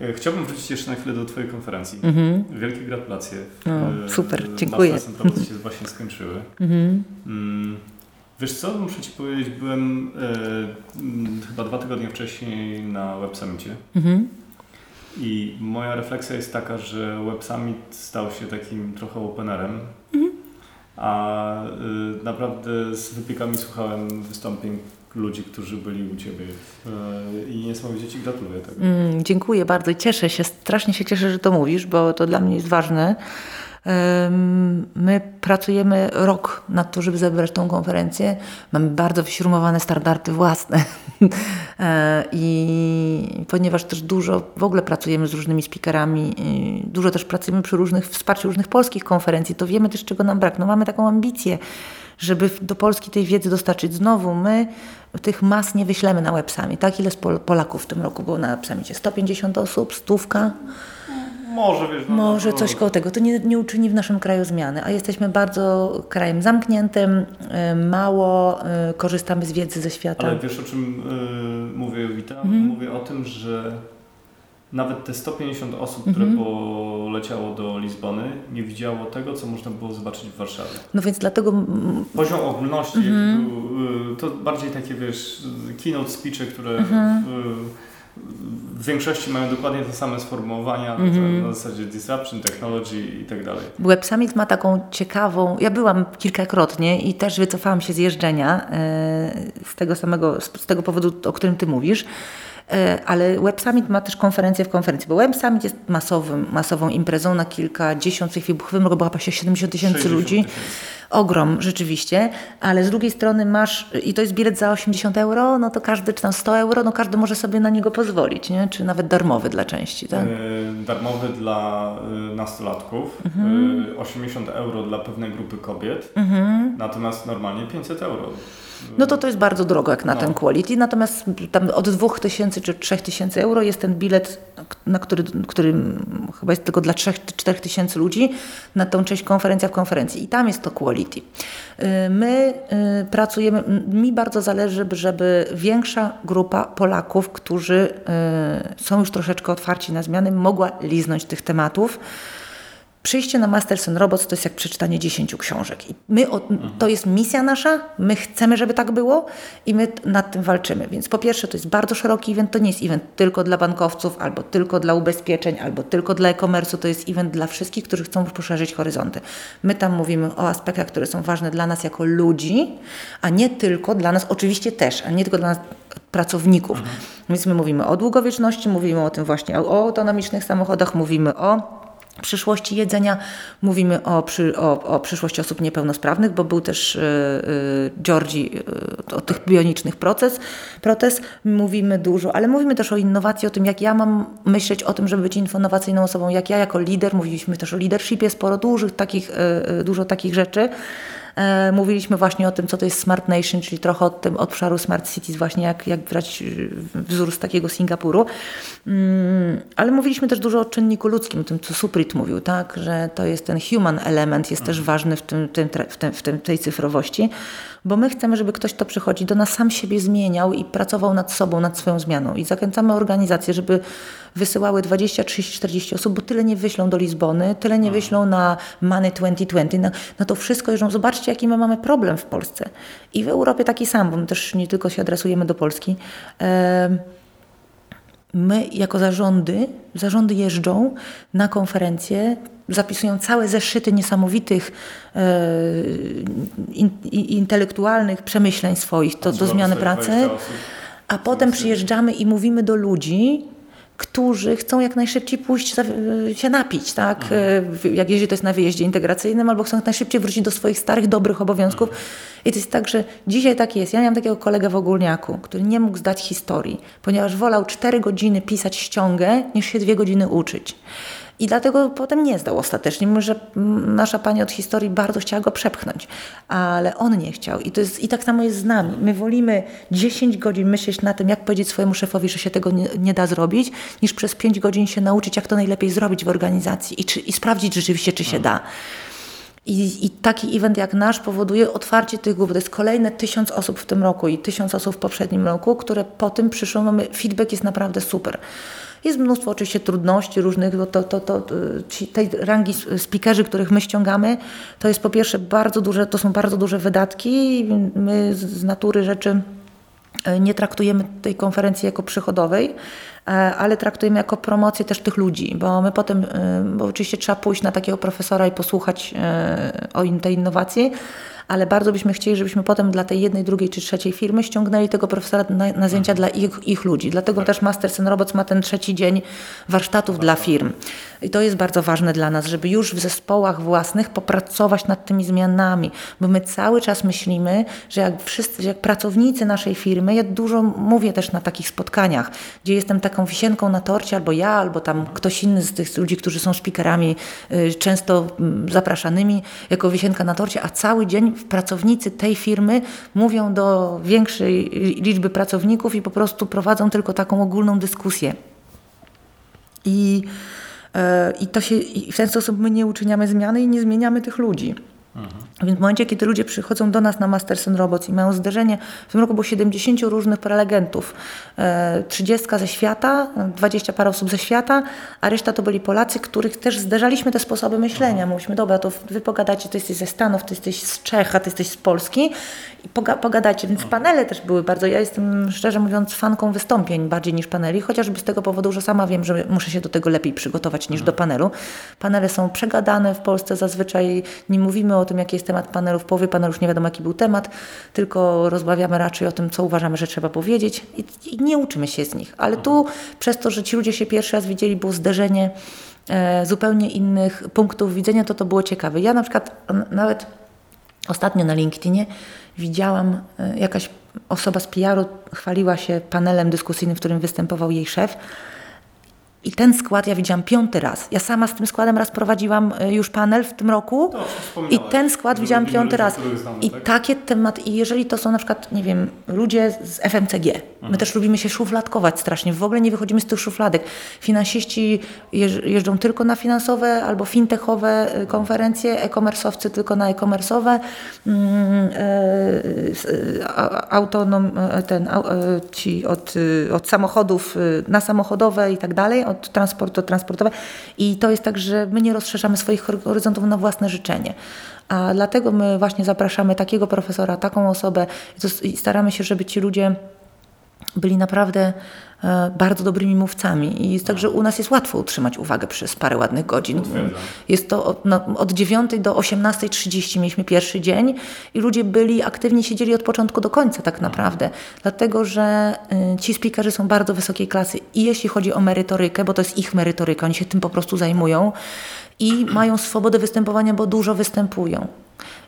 E, chciałbym wrócić jeszcze na chwilę do Twojej konferencji. Mm -hmm. Wielkie gratulacje. No, super, dziękuję. Masterclassy się właśnie skończyły. Mm -hmm. Wiesz co, muszę Ci powiedzieć, byłem e, chyba dwa tygodnie wcześniej na Web Summitie. Mm -hmm. I moja refleksja jest taka, że Web Summit stał się takim trochę openerem, mhm. a y, naprawdę z wypiekami słuchałem wystąpień ludzi, którzy byli u Ciebie i niesamowicie Ci gratuluję tego. Mm, dziękuję bardzo cieszę się, strasznie się cieszę, że to mówisz, bo to dla mnie jest ważne. My pracujemy rok nad to, żeby zebrać tą konferencję. Mamy bardzo wyśrumowane standardy własne. (laughs) E, I ponieważ też dużo w ogóle pracujemy z różnymi speakerami, dużo też pracujemy przy różnych wsparciu różnych polskich konferencji, to wiemy też, czego nam brak. No mamy taką ambicję, żeby do Polski tej wiedzy dostarczyć. Znowu my tych mas nie wyślemy na websami. Tak, ile z Polaków w tym roku było na websamicie? 150 osób, stówka. Może, wiesz, no, Może no, coś koło tego. To nie, nie uczyni w naszym kraju zmiany, a jesteśmy bardzo krajem zamkniętym, y, mało y, korzystamy z wiedzy ze świata. Ale wiesz o czym y, mówię, Wita? Mhm. Mówię o tym, że nawet te 150 osób, które mhm. poleciało do Lizbony, nie widziało tego, co można było zobaczyć w Warszawie. No więc dlatego... Poziom ogólności, mhm. to bardziej takie, wiesz, keynote speeche, które... Mhm. W, w większości mają dokładnie te same sformułowania -hmm. na zasadzie disruption, technology i tak dalej. Web Summit ma taką ciekawą, ja byłam kilkakrotnie i też wycofałam się z jeżdżenia e, z tego samego, z tego powodu, o którym Ty mówisz, ale Web Summit ma też konferencję w konferencji, bo Web Summit jest masowym, masową imprezą na kilkadziesiąt, w tej chwili bo chyba się 70 tysięcy ludzi. Ogrom rzeczywiście, ale z drugiej strony masz, i to jest bilet za 80 euro, no to każdy, czy tam 100 euro, no każdy może sobie na niego pozwolić, nie? czy nawet darmowy dla części. Tak? Yy, darmowy dla y, nastolatków, mhm. 80 y, euro dla pewnej grupy kobiet, mhm. natomiast normalnie 500 euro no to to jest bardzo drogo jak na no. ten quality, natomiast tam od 2000 czy 3000 euro jest ten bilet, na który, który chyba jest tylko dla 3-4 tysięcy ludzi na tą część konferencja w konferencji i tam jest to quality. Y, my y, pracujemy, mi bardzo zależy, żeby większa grupa Polaków, którzy y, są już troszeczkę otwarci na zmiany, mogła liznąć tych tematów. Przyjście na Masters and Robots to jest jak przeczytanie 10 książek. I my, to jest misja nasza, my chcemy, żeby tak było i my nad tym walczymy. Więc po pierwsze to jest bardzo szeroki event, to nie jest event tylko dla bankowców, albo tylko dla ubezpieczeń, albo tylko dla e-commerce, to jest event dla wszystkich, którzy chcą poszerzyć horyzonty. My tam mówimy o aspektach, które są ważne dla nas jako ludzi, a nie tylko dla nas, oczywiście też, a nie tylko dla nas pracowników. Mhm. Więc my mówimy o długowieczności, mówimy o tym właśnie, o autonomicznych samochodach, mówimy o przyszłości jedzenia. Mówimy o, przy, o, o przyszłości osób niepełnosprawnych, bo był też y, y, Georgi y, o tych bionicznych proces, protez. Mówimy dużo, ale mówimy też o innowacji, o tym, jak ja mam myśleć o tym, żeby być innowacyjną osobą, jak ja jako lider. Mówiliśmy też o leadershipie, sporo dużych takich, dużo takich rzeczy. E, mówiliśmy właśnie o tym, co to jest Smart Nation, czyli trochę od tym obszaru Smart Cities, właśnie jak, jak brać e, wzór z takiego Singapuru. Mm, ale mówiliśmy też dużo o czynniku ludzkim, o tym, co Suprit mówił, tak? że to jest ten human element, jest też mhm. ważny w, tym, tym, w, tym, w tym, tej cyfrowości, bo my chcemy, żeby ktoś, kto przychodzi do nas, sam siebie zmieniał i pracował nad sobą, nad swoją zmianą. I zachęcamy organizacje, żeby wysyłały 20, 30, 40 osób, bo tyle nie wyślą do Lizbony, tyle nie mhm. wyślą na Money 2020, na, na to wszystko. Jeżdżą. Zobaczcie, jaki my mamy problem w Polsce. I w Europie taki sam, bo my też nie tylko się adresujemy do Polski. My jako zarządy, zarządy jeżdżą na konferencje, zapisują całe zeszyty niesamowitych e, in, intelektualnych przemyśleń swoich do, do zmiany pracy, a potem przyjeżdżamy i mówimy do ludzi, którzy chcą jak najszybciej pójść się napić, tak? Mhm. Jak jeśli to jest na wyjeździe integracyjnym, albo chcą jak najszybciej wrócić do swoich starych, dobrych obowiązków. Mhm. I to jest tak, że dzisiaj tak jest. Ja miałam takiego kolegę w Ogólniaku, który nie mógł zdać historii, ponieważ wolał 4 godziny pisać ściągę, niż się 2 godziny uczyć. I dlatego potem nie zdał ostatecznie, mimo że nasza pani od historii bardzo chciała go przepchnąć, ale on nie chciał. I, to jest, I tak samo jest z nami. My wolimy 10 godzin myśleć na tym, jak powiedzieć swojemu szefowi, że się tego nie, nie da zrobić, niż przez 5 godzin się nauczyć, jak to najlepiej zrobić w organizacji i, czy, i sprawdzić rzeczywiście, czy się da. I, I, taki event jak nasz powoduje otwarcie tych głów. To jest kolejne tysiąc osób w tym roku i tysiąc osób w poprzednim roku, które po tym przyszło. Mamy, feedback jest naprawdę super. Jest mnóstwo oczywiście trudności różnych, bo to, to, to, ci, tej rangi speakerzy, których my ściągamy, to jest po pierwsze bardzo duże, to są bardzo duże wydatki. My z natury rzeczy e, nie traktujemy tej konferencji jako przychodowej, ale traktujemy jako promocję też tych ludzi, bo my potem, bo oczywiście trzeba pójść na takiego profesora i posłuchać o tej innowacji, ale bardzo byśmy chcieli, żebyśmy potem dla tej jednej, drugiej czy trzeciej firmy ściągnęli tego profesora na, na zdjęcia dla ich, ich ludzi. Dlatego tak. też Masters and Robots ma ten trzeci dzień warsztatów dla firm. I to jest bardzo ważne dla nas, żeby już w zespołach własnych popracować nad tymi zmianami, bo my cały czas myślimy, że jak wszyscy, jak pracownicy naszej firmy, ja dużo mówię też na takich spotkaniach, gdzie jestem taką wisienką na torcie, albo ja, albo tam ktoś inny z tych ludzi, którzy są speakerami, y, często mm, zapraszanymi jako wisienka na torcie, a cały dzień pracownicy tej firmy mówią do większej liczby pracowników i po prostu prowadzą tylko taką ogólną dyskusję. I, e, i, to się, i w ten sposób my nie uczyniamy zmiany i nie zmieniamy tych ludzi. Mhm. Więc w momencie, kiedy ludzie przychodzą do nas na Masters and Robots i mają zderzenie, w tym roku było 70 różnych prelegentów, 30 e, ze świata, 20 parę osób ze świata, a reszta to byli Polacy, których też zderzaliśmy te sposoby myślenia. Mówiliśmy, dobra, to wy pogadacie, ty jesteś ze Stanów, ty jesteś z Czech, a ty jesteś z Polski i poga pogadajcie. Więc panele też były bardzo, ja jestem szczerze mówiąc fanką wystąpień bardziej niż paneli, chociażby z tego powodu, że sama wiem, że muszę się do tego lepiej przygotować niż do panelu. Panele są przegadane w Polsce, zazwyczaj nie mówimy o tym, jaki jest temat panelu. W połowie panelu już nie wiadomo, jaki był temat, tylko rozmawiamy raczej o tym, co uważamy, że trzeba powiedzieć i, i nie uczymy się z nich. Ale tu przez to, że ci ludzie się pierwszy raz widzieli, było zderzenie e, zupełnie innych punktów widzenia, to to było ciekawe. Ja na przykład nawet ostatnio na LinkedInie widziałam e, jakaś osoba z PR-u chwaliła się panelem dyskusyjnym, w którym występował jej szef i ten skład ja widziałam piąty raz. Ja sama z tym składem raz prowadziłam e, już panel w tym roku i ten skład widziałam piąty raz. Znamy, I tak? takie tematy, i jeżeli to są na przykład, nie wiem, ludzie z FMCG, mhm. my też lubimy się szufladkować strasznie, w ogóle nie wychodzimy z tych szufladek. Finansiści jeżdżą tylko na finansowe albo fintechowe e, konferencje, e-commerce'owcy tylko na e-commerce'owe, mm, e, autonom, ten, ci od, od samochodów na samochodowe i tak dalej, od transportu transportowe i to jest tak, że my nie rozszerzamy swoich horyzontów na własne życzenie. A dlatego my właśnie zapraszamy takiego profesora, taką osobę i staramy się, żeby ci ludzie byli naprawdę e, bardzo dobrymi mówcami. I jest tak, że u nas jest łatwo utrzymać uwagę przez parę ładnych godzin. Jest to od, no, od 9 do 18.30 mieliśmy pierwszy dzień i ludzie byli aktywni, siedzieli od początku do końca tak naprawdę. Dlatego, że y, ci speakerzy są bardzo wysokiej klasy i jeśli chodzi o merytorykę, bo to jest ich merytoryka, oni się tym po prostu zajmują i mają swobodę występowania, bo dużo występują.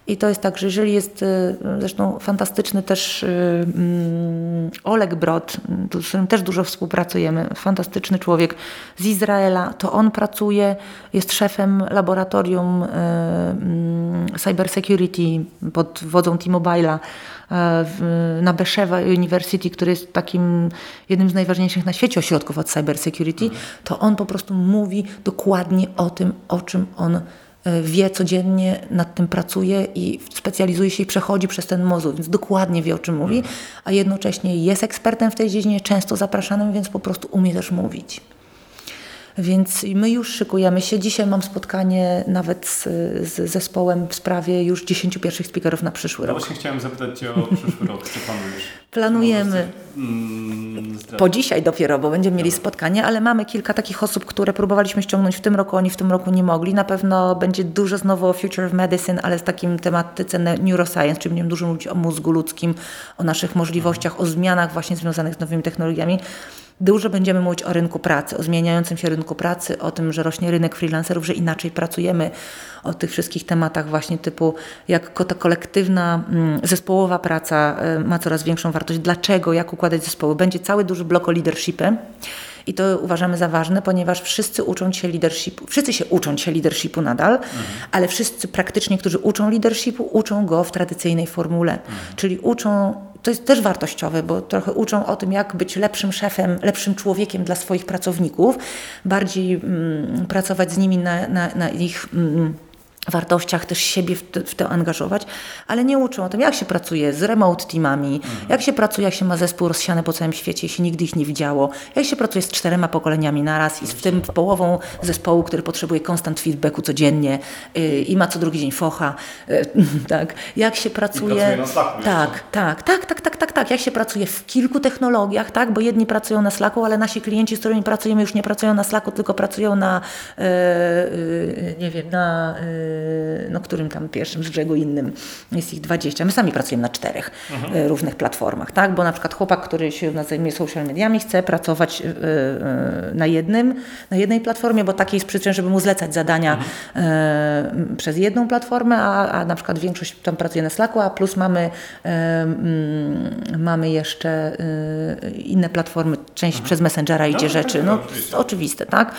I to jest tak, że jeżeli jest y, zresztą fantastyczny też y, mm, Oleg Brod, z którym też dużo współpracujemy, fantastyczny człowiek z Izraela, to on pracuje, jest szefem laboratorium y, mm, cyber security pod wodzą T-Mobile'a na Beshewa University, który jest takim jednym z najważniejszych na świecie ośrodków od cyber security, to on po prostu mówi dokładnie o tym, o czym on E, wie codziennie, nad tym pracuje i specjalizuje się i przechodzi przez ten mozuł, więc dokładnie wie o czym mówi, a jednocześnie jest ekspertem w tej dziedzinie, często zapraszanym, więc po prostu umie też mówić. Więc my już szykujemy się. Dzisiaj mam spotkanie nawet z, z zespołem w sprawie już 10 pierwszych speakerów na przyszły no rok. Właśnie chciałem zapytać Cię o przyszły rok. Co planujesz? Planujemy. Mm, po dzisiaj dopiero, bo będziemy mieli spotkanie, ale mamy kilka takich osób, które próbowaliśmy ściągnąć w tym roku, oni w tym roku nie mogli. Na pewno będzie dużo znowu o Future of Medicine, ale z takim tematyce neuroscience, czyli będziemy dużo mówić o mózgu ludzkim, o naszych możliwościach, o zmianach właśnie związanych z nowymi technologiami. Dużo będziemy mówić o rynku pracy, o zmieniającym się rynku pracy, o tym, że rośnie rynek freelancerów, że inaczej pracujemy, o tych wszystkich tematach właśnie typu jak ta kolektywna, mm, zespołowa praca y, ma coraz większą wartość, dlaczego, jak układać zespoły. Będzie cały duży blok o leadershipie. I to uważamy za ważne, ponieważ wszyscy uczą się leadershipu, wszyscy się uczą się leadershipu nadal, mhm. ale wszyscy praktycznie, którzy uczą leadershipu, uczą go w tradycyjnej formule. Mhm. Czyli uczą to jest też wartościowe, bo trochę uczą o tym, jak być lepszym szefem, lepszym człowiekiem dla swoich pracowników, bardziej mm, pracować z nimi na, na, na ich. Mm, wartościach też siebie w, w to angażować, ale nie uczą o tym, jak się pracuje z remote teamami, mhm. jak się pracuje, jak się ma zespół rozsiany po całym świecie, jeśli nigdy ich nie widziało, jak się pracuje z czterema pokoleniami naraz i w tym połową zespołu, który potrzebuje constant feedbacku codziennie yy, i ma co drugi dzień focha, yy, (laughs) tak, jak się pracuje... pracuje na Slacku tak, tak, tak, tak, tak, tak, tak, jak się pracuje w kilku technologiach, tak, bo jedni pracują na Slacku, ale nasi klienci, z którymi pracujemy już nie pracują na Slacku, tylko pracują na, yy, nie wiem, na yy, no którym tam pierwszym z brzegu innym jest ich 20. My sami pracujemy na czterech mhm. E, różnych platformach, tak? Bo na przykład chłopak, który się zajmuje social mediami, chce pracować e, na jednym, na jednej platformie, bo takiej jest przyczyn, żeby mu zlecać zadania mhm. przez jedną platformę, a, a na przykład większość tam pracuje na Slacku, a plus mamy, mamy jeszcze inne platformy, część mhm. przez Messengera idzie no, rzeczy, no oczywiste, tak?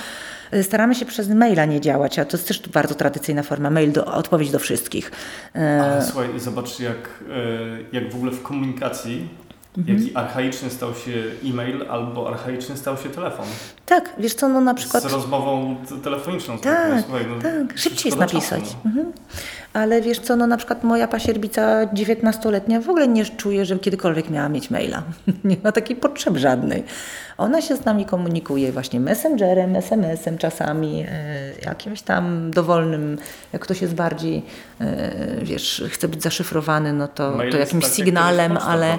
Staramy się przez maila nie działać, a to jest też bardzo tradycyjna forma, mail do, odpowiedź do wszystkich. Ale słuchaj, zobacz jak, e, jak w ogóle w komunikacji Mhm. Jaki archaiczny stał się e-mail albo archaiczny stał się telefon. Tak, wiesz co, no na przykład... Z rozmową telefoniczną. Tak, Słuchaj, no, tak, szybciej jest napisać. Czasu, no. mhm. Ale wiesz co, no na przykład moja pasierbica 19-letnia w ogóle nie czuje, że kiedykolwiek miała mieć maila. (laughs) nie ma takiej potrzeby żadnej. Ona się z nami komunikuje właśnie messengerem, SMS-em czasami, e, jakimś tam dowolnym, jak ktoś jest bardziej, e, wiesz, chce być zaszyfrowany, no to, to jakimś sygnalem, ale...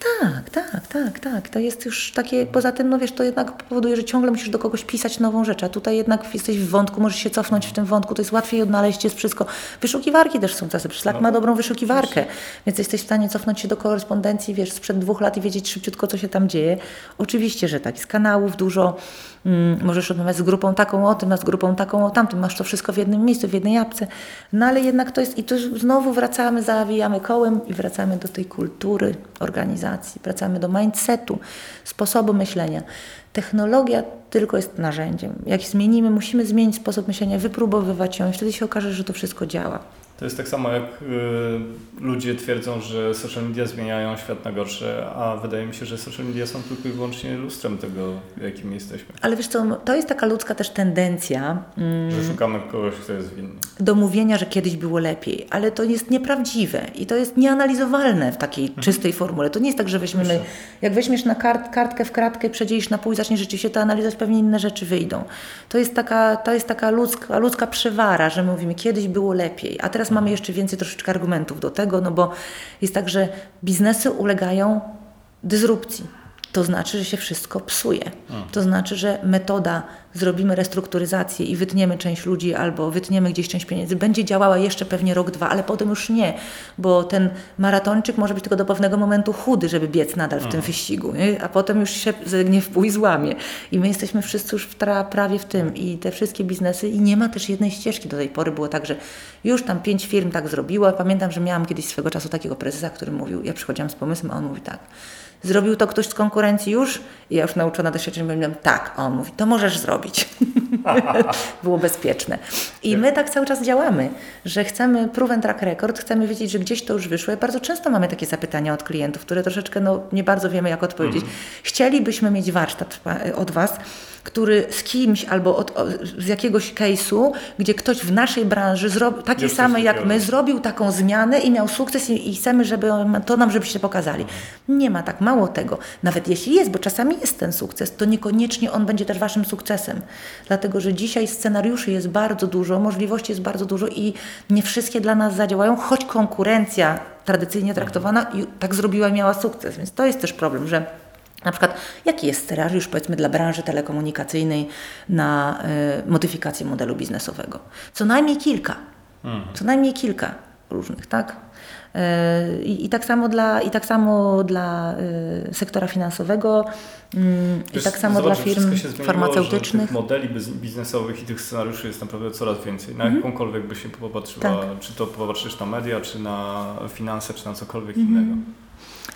Tak, tak, tak, tak. To jest już takie, poza tym, no wiesz, to jednak powoduje, że ciągle musisz do kogoś pisać nową rzecz, a tutaj jednak jesteś w wątku, możesz się cofnąć w tym wątku, to jest łatwiej odnaleźć, jest wszystko. Wyszukiwarki też są czasem, Slack no, ma dobrą wyszukiwarkę, więc jesteś w stanie cofnąć się do korespondencji, wiesz, sprzed dwóch lat i wiedzieć szybciutko, co się tam dzieje. Oczywiście, że tak, z kanałów dużo, możesz rozmawiać z grupą taką o tym, a z grupą taką o tamtym, masz to wszystko w jednym miejscu, w jednej apce, no ale jednak to jest, i tu znowu wracamy, zawijamy kołem i wracamy do tej kultury organizacji, wracamy do mindsetu, sposobu myślenia. Technologia tylko jest narzędziem. Jak zmienimy, musimy zmienić sposób myślenia, wypróbowywać ją i wtedy się okaże, że to wszystko działa. To jest tak samo jak y, ludzie twierdzą, że social media zmieniają świat na gorsze, a wydaje mi się, że social media są tylko i wyłącznie lustrem tego, jakim jesteśmy. Ale wiesz co, to jest taka ludzka też tendencja. Mm, że szukamy kogoś, kto jest winny. Do mówienia, że kiedyś było lepiej, ale to jest nieprawdziwe i to jest nieanalizowalne w takiej mhm. czystej formule. To nie jest tak, że weźmiemy, jak weźmiesz na kart, kartkę w kratkę, przedzielisz na pół i zaczniesz rzeczywiście to analizować, pewnie inne rzeczy wyjdą. To jest taka, to jest taka ludzka, ludzka przewara, że mówimy, kiedyś było lepiej, a teraz mamy jeszcze więcej troszeczkę argumentów do tego, no bo jest tak, że biznesy ulegają dysrupcji. To znaczy, że się wszystko psuje. To znaczy, że metoda zrobimy restrukturyzację i wytniemy część ludzi albo wytniemy gdzieś część pieniędzy, będzie działała jeszcze pewnie rok, dwa, ale potem już nie, bo ten maratończyk może być tylko do pewnego momentu chudy, żeby biec nadal w tym wyścigu, nie? a potem już się zegnie w pół i złamie. I my jesteśmy wszyscy już w tra- prawie w tym i te wszystkie biznesy i nie ma też jednej ścieżki. Do tej pory było tak, że już tam pięć firm tak zrobiło. Pamiętam, że miałam kiedyś swego czasu takiego prezesa, który mówił, ja przychodziłam z pomysłem, a on mówi tak, Zrobił to ktoś z konkurencji już? I ja już nauczona doświadczeniem mówiłam, tak. A on mówi, to możesz zrobić. (laughs) Było bezpieczne. I my tak cały czas działamy, że chcemy proven track record, chcemy wiedzieć, że gdzieś to już wyszło. I bardzo często mamy takie zapytania od klientów, które troszeczkę no, nie bardzo wiemy, jak odpowiedzieć. Mm. Chcielibyśmy mieć warsztat od Was, który z kimś albo od, z jakiegoś case'u, gdzie ktoś w naszej branży zrobił takie same jak my, zrobił taką zmianę i miał sukces i, i, chcemy, żeby to nam, żebyście pokazali. Nie ma tak, mało tego. Nawet jeśli jest, bo czasami jest ten sukces, to niekoniecznie on będzie też waszym sukcesem. Dlatego, że dzisiaj scenariuszy jest bardzo dużo, możliwości jest bardzo dużo i nie wszystkie dla nas zadziałają, choć konkurencja tradycyjnie traktowana tak zrobiła i miała sukces. Więc to jest też problem, że na przykład, jaki jest scenariusz, powiedzmy, dla branży telekomunikacyjnej na y, modyfikację modelu biznesowego? Co najmniej kilka. Mhm. Co najmniej kilka różnych, tak? Y, I, tak samo dla, i tak samo dla y, sektora finansowego, mm, i tak samo zobacz, dla firm zmieniło, farmaceutycznych. Tych modeli biznesowych i tych scenariuszy jest naprawdę coraz więcej. Na mm jakąkolwiek by się popatrzyła, tak. czy to popatrzysz na media, czy na finanse, czy na cokolwiek mm innego.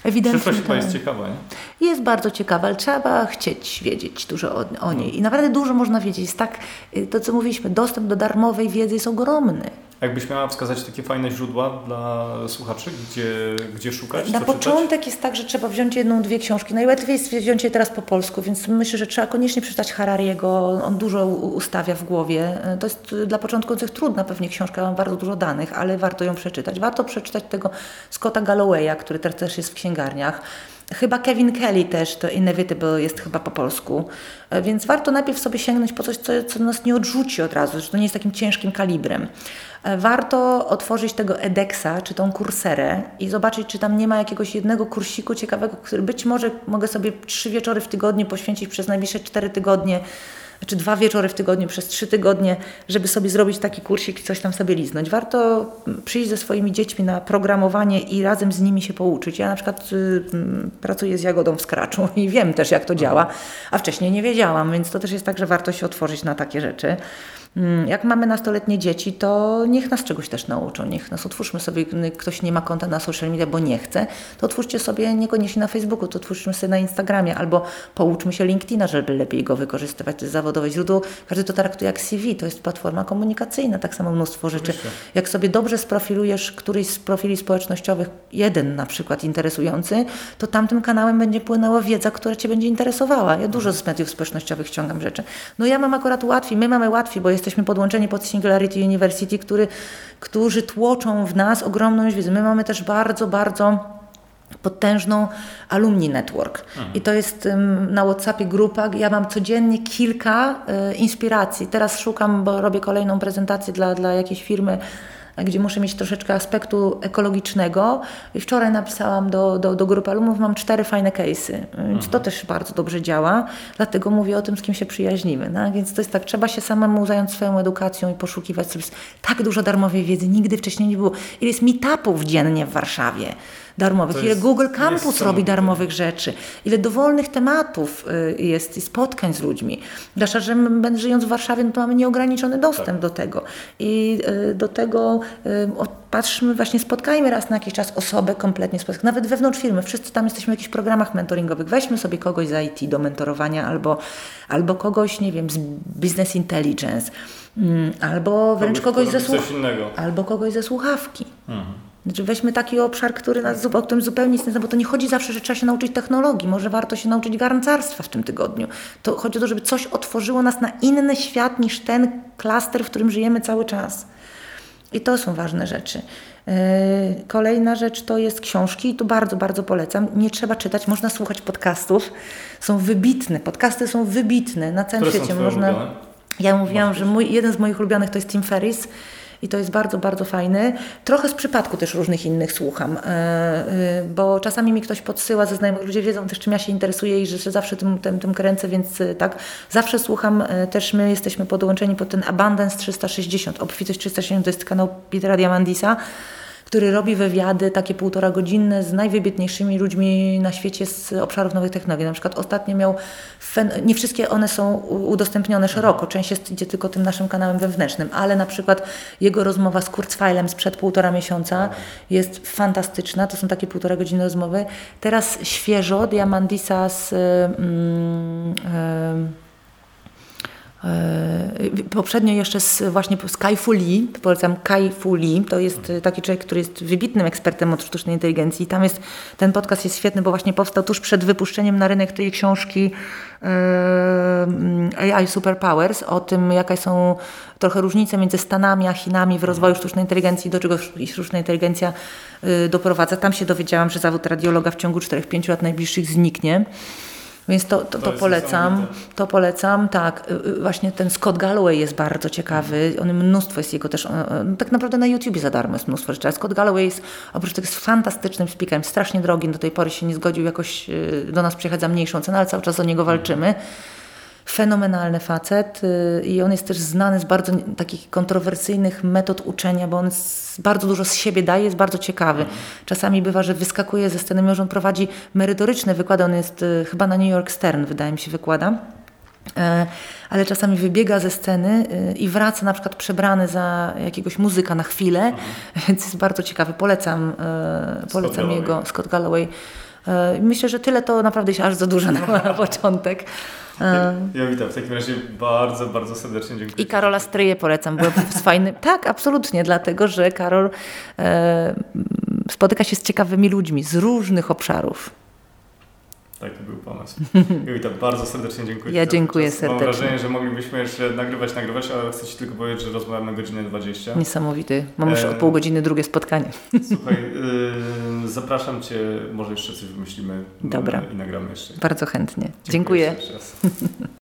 Ewidentnie. Przyszłość chyba jest ciekawa, nie? Jest bardzo ciekawa, ale trzeba chcieć wiedzieć dużo o, o niej. I naprawdę dużo można wiedzieć. Jest tak, y, to co mówiliśmy, dostęp do darmowej wiedzy jest ogromny. Jakbyś miała wskazać takie fajne źródła dla słuchaczy, gdzie, gdzie szukać? Na początek czytać? jest tak, że trzeba wziąć jedną, dwie książki. Najłatwiej jest wziąć je teraz po polsku, więc myślę, że trzeba koniecznie przeczytać Harariego. On dużo ustawia w głowie. To jest dla początkujących trudna pewnie książka, mam bardzo dużo danych, ale warto ją przeczytać. Warto przeczytać tego Scotta Gallowaya, który też jest w księgarniach. Chyba Kevin Kelly też, to Inevitable jest chyba po polsku. E, więc warto najpierw sobie sięgnąć po coś, co, co nas nie odrzuci od razu, że to nie jest takim ciężkim kalibrem. E, warto otworzyć tego edeksa, czy tą kurserę i zobaczyć, czy tam nie ma jakiegoś jednego kursiku ciekawego, który być może mogę sobie trzy wieczory w tygodniu poświęcić przez najbliższe cztery tygodnie czy dwa wieczory w tygodniu przez trzy tygodnie, żeby sobie zrobić taki kursik i coś tam sobie liznąć. Warto przyjść ze swoimi dziećmi na programowanie i razem z nimi się pouczyć. Ja na przykład y, pracuję z Jagodą w Scratchu (laughs) i wiem też jak to działa, a wcześniej nie wiedziałam, więc to też jest tak, że warto się otworzyć na takie rzeczy. Mm, jak mamy nastoletnie dzieci, to niech nas czegoś też nauczą, niech nas otwórzmy sobie, ktoś nie ma konta na social media, bo nie chce, to otwórzcie sobie niekoniecznie na Facebooku, to otwórzmy sobie na Instagramie albo pouczmy się LinkedIna, żeby lepiej go wykorzystywać, to jest zawodowe źródło. Każdy to traktuje jak CV, to jest platforma komunikacyjna, tak samo mnóstwo rzeczy. Jak sobie dobrze sprofilujesz któryś z profili społecznościowych, jeden na przykład interesujący, to tamtym kanałem będzie płynęła wiedza, która Cię będzie interesowała. Ja dużo z mediów społecznościowych ściągam rzeczy. No ja mam akurat łatwiej, my mamy łatwiej, bo jest jesteśmy podłączeni pod Singularity University, który, którzy tłoczą w nas ogromną wiedzę. My mamy też bardzo, bardzo potężną alumni network. Mhm. I to jest um, na WhatsAppie grupa. Ja mam codziennie kilka y, inspiracji. Teraz szukam, bo robię kolejną prezentację dla, dla jakiejś firmy gdzie muszę mieć troszeczkę aspektu ekologicznego. I wczoraj napisałam do, do, do grupy alumnów, mam cztery fajne case'y, więc to mhm. też bardzo dobrze działa, dlatego mówię o tym, z kim się przyjaźnimy. No? Więc to jest tak, trzeba się samemu zająć swoją edukacją i poszukiwać sobie tak dużo darmowej wiedzy, nigdy wcześniej nie było. Ile jest meetupów dziennie w Warszawie darmowych, ile Google Campus robi darmowych rzeczy, ile dowolnych tematów y, jest i spotkań z ludźmi. Zwłaszcza, że my żyjąc w Warszawie, no to mamy nieograniczony dostęp tak. do tego. I y, do tego y, patrzmy, właśnie spotkajmy raz na jakiś czas osobę kompletnie spotkać, nawet wewnątrz firmy, wszyscy tam jesteśmy w jakichś programach mentoringowych, weźmy sobie kogoś z IT do mentorowania albo, albo kogoś, nie wiem, z business intelligence, mm, albo wręcz kogoś, kogoś ze, słuch- albo kogoś ze słuchawki. Mhm. Znaczy weźmy taki obszar, który nas, o którym zupełnie nic nie zna, bo to nie chodzi zawsze, że trzeba się nauczyć technologii. Może warto się nauczyć garncarstwa w tym tygodniu. To chodzi o to, żeby coś otworzyło nas na inny świat niż ten klaster, w którym żyjemy cały czas. I to są ważne rzeczy. Yy, kolejna rzecz to jest książki i tu bardzo, bardzo polecam. Nie trzeba czytać, można słuchać podcastów. Są wybitne, podcasty są wybitne na całym Które świecie. Można... Ja mówiłam, że mój, jeden z moich ulubionych to jest Tim Ferris i to jest bardzo, bardzo fajny. Trochę z przypadku też różnych innych słucham, e, e, bo czasami mi ktoś podsyła ze znajomych, ludzie wiedzą też czym ja się interesuję i że zawsze tym, tym, tym kręcę, więc e, tak, zawsze słucham, też my jesteśmy podłączeni pod ten Abundance 360, Obfitość 360 to jest kanał Petera Diamandisa, który robi wywiady takie półtora godzinne z najwybitniejszymi ludźmi na świecie z obszarów nowych technologii. Na przykład ostatnio miał, nie wszystkie one są udostępnione szeroko, część jest, idzie tylko tym naszym kanałem wewnętrznym, ale na przykład jego rozmowa z Kurzweilem sprzed półtora miesiąca jest fantastyczna, to są takie półtora godziny rozmowy. Teraz świeżo Diamandisa z... Mm, poprzednio jeszcze z, właśnie z Kai Fu Lee, polecam Kai Fu Lee, to jest taki człowiek, który jest wybitnym ekspertem od sztucznej inteligencji. Tam jest, ten podcast jest świetny, bo właśnie powstał tuż przed wypuszczeniem na rynek tej książki e, AI Superpowers, o tym jakie są trochę różnice między Stanami a Chinami w rozwoju sztucznej inteligencji, do czego sztuczna inteligencja e, doprowadza. Tam się dowiedziałam, że zawód radiologa w ciągu 4-5 lat najbliższych zniknie. Więc to, to, to, to polecam. To polecam, tak. Y, y, właśnie ten Scott Galloway jest bardzo ciekawy. On mnóstwo jest jego też, tak naprawdę na YouTubie za darmo jest mnóstwo rzeczy. Scott Galloway jest, oprócz tego jest fantastycznym speakerem, strasznie drogim, do tej pory się nie zgodził jakoś y, do nas przyjechać za mniejszą cenę, ale cały czas o niego walczymy fenomenalny facet y, i on jest też znany z bardzo takich kontrowersyjnych metod uczenia, bo on bardzo dużo z siebie daje, jest bardzo ciekawy. Mhm. Czasami bywa, że wyskakuje ze sceny, mimo że on prowadzi merytoryczne wykłady, on jest y, chyba na New York Stern, wydaje mi się, wykłada e, ale czasami wybiega ze sceny y, i wraca na przykład przebrany za jakiegoś muzyka na chwilę, mhm. (laughs) więc jest bardzo ciekawy. Polecam, e, polecam Scott jego, Scott Galloway. E, myślę, że tyle to naprawdę jest aż za dużo na, na początek. Ja witam. W takim razie bardzo, bardzo serdecznie dziękuję. I Karola Stryje polecam. Byłem z fajnym. (laughs) Tak, absolutnie, dlatego że Karol e, spotyka się z ciekawymi ludźmi z różnych obszarów. Taki był pomysł. (laughs) Jowita, bardzo serdecznie dziękuję. Ja dziękuję serdecznie. Mam wrażenie, że moglibyśmy jeszcze nagrywać, nagrywać, ale chcę Ci tylko powiedzieć, że rozmawiamy godzinę 20. Niesamowity. Mam już o pół godziny drugie spotkanie. Słuchaj, yy, (laughs) zapraszam Cię, może jeszcze coś wymyślimy Dobra. i nagramy jeszcze. Bardzo chętnie. Dziękuję. dziękuję. (laughs)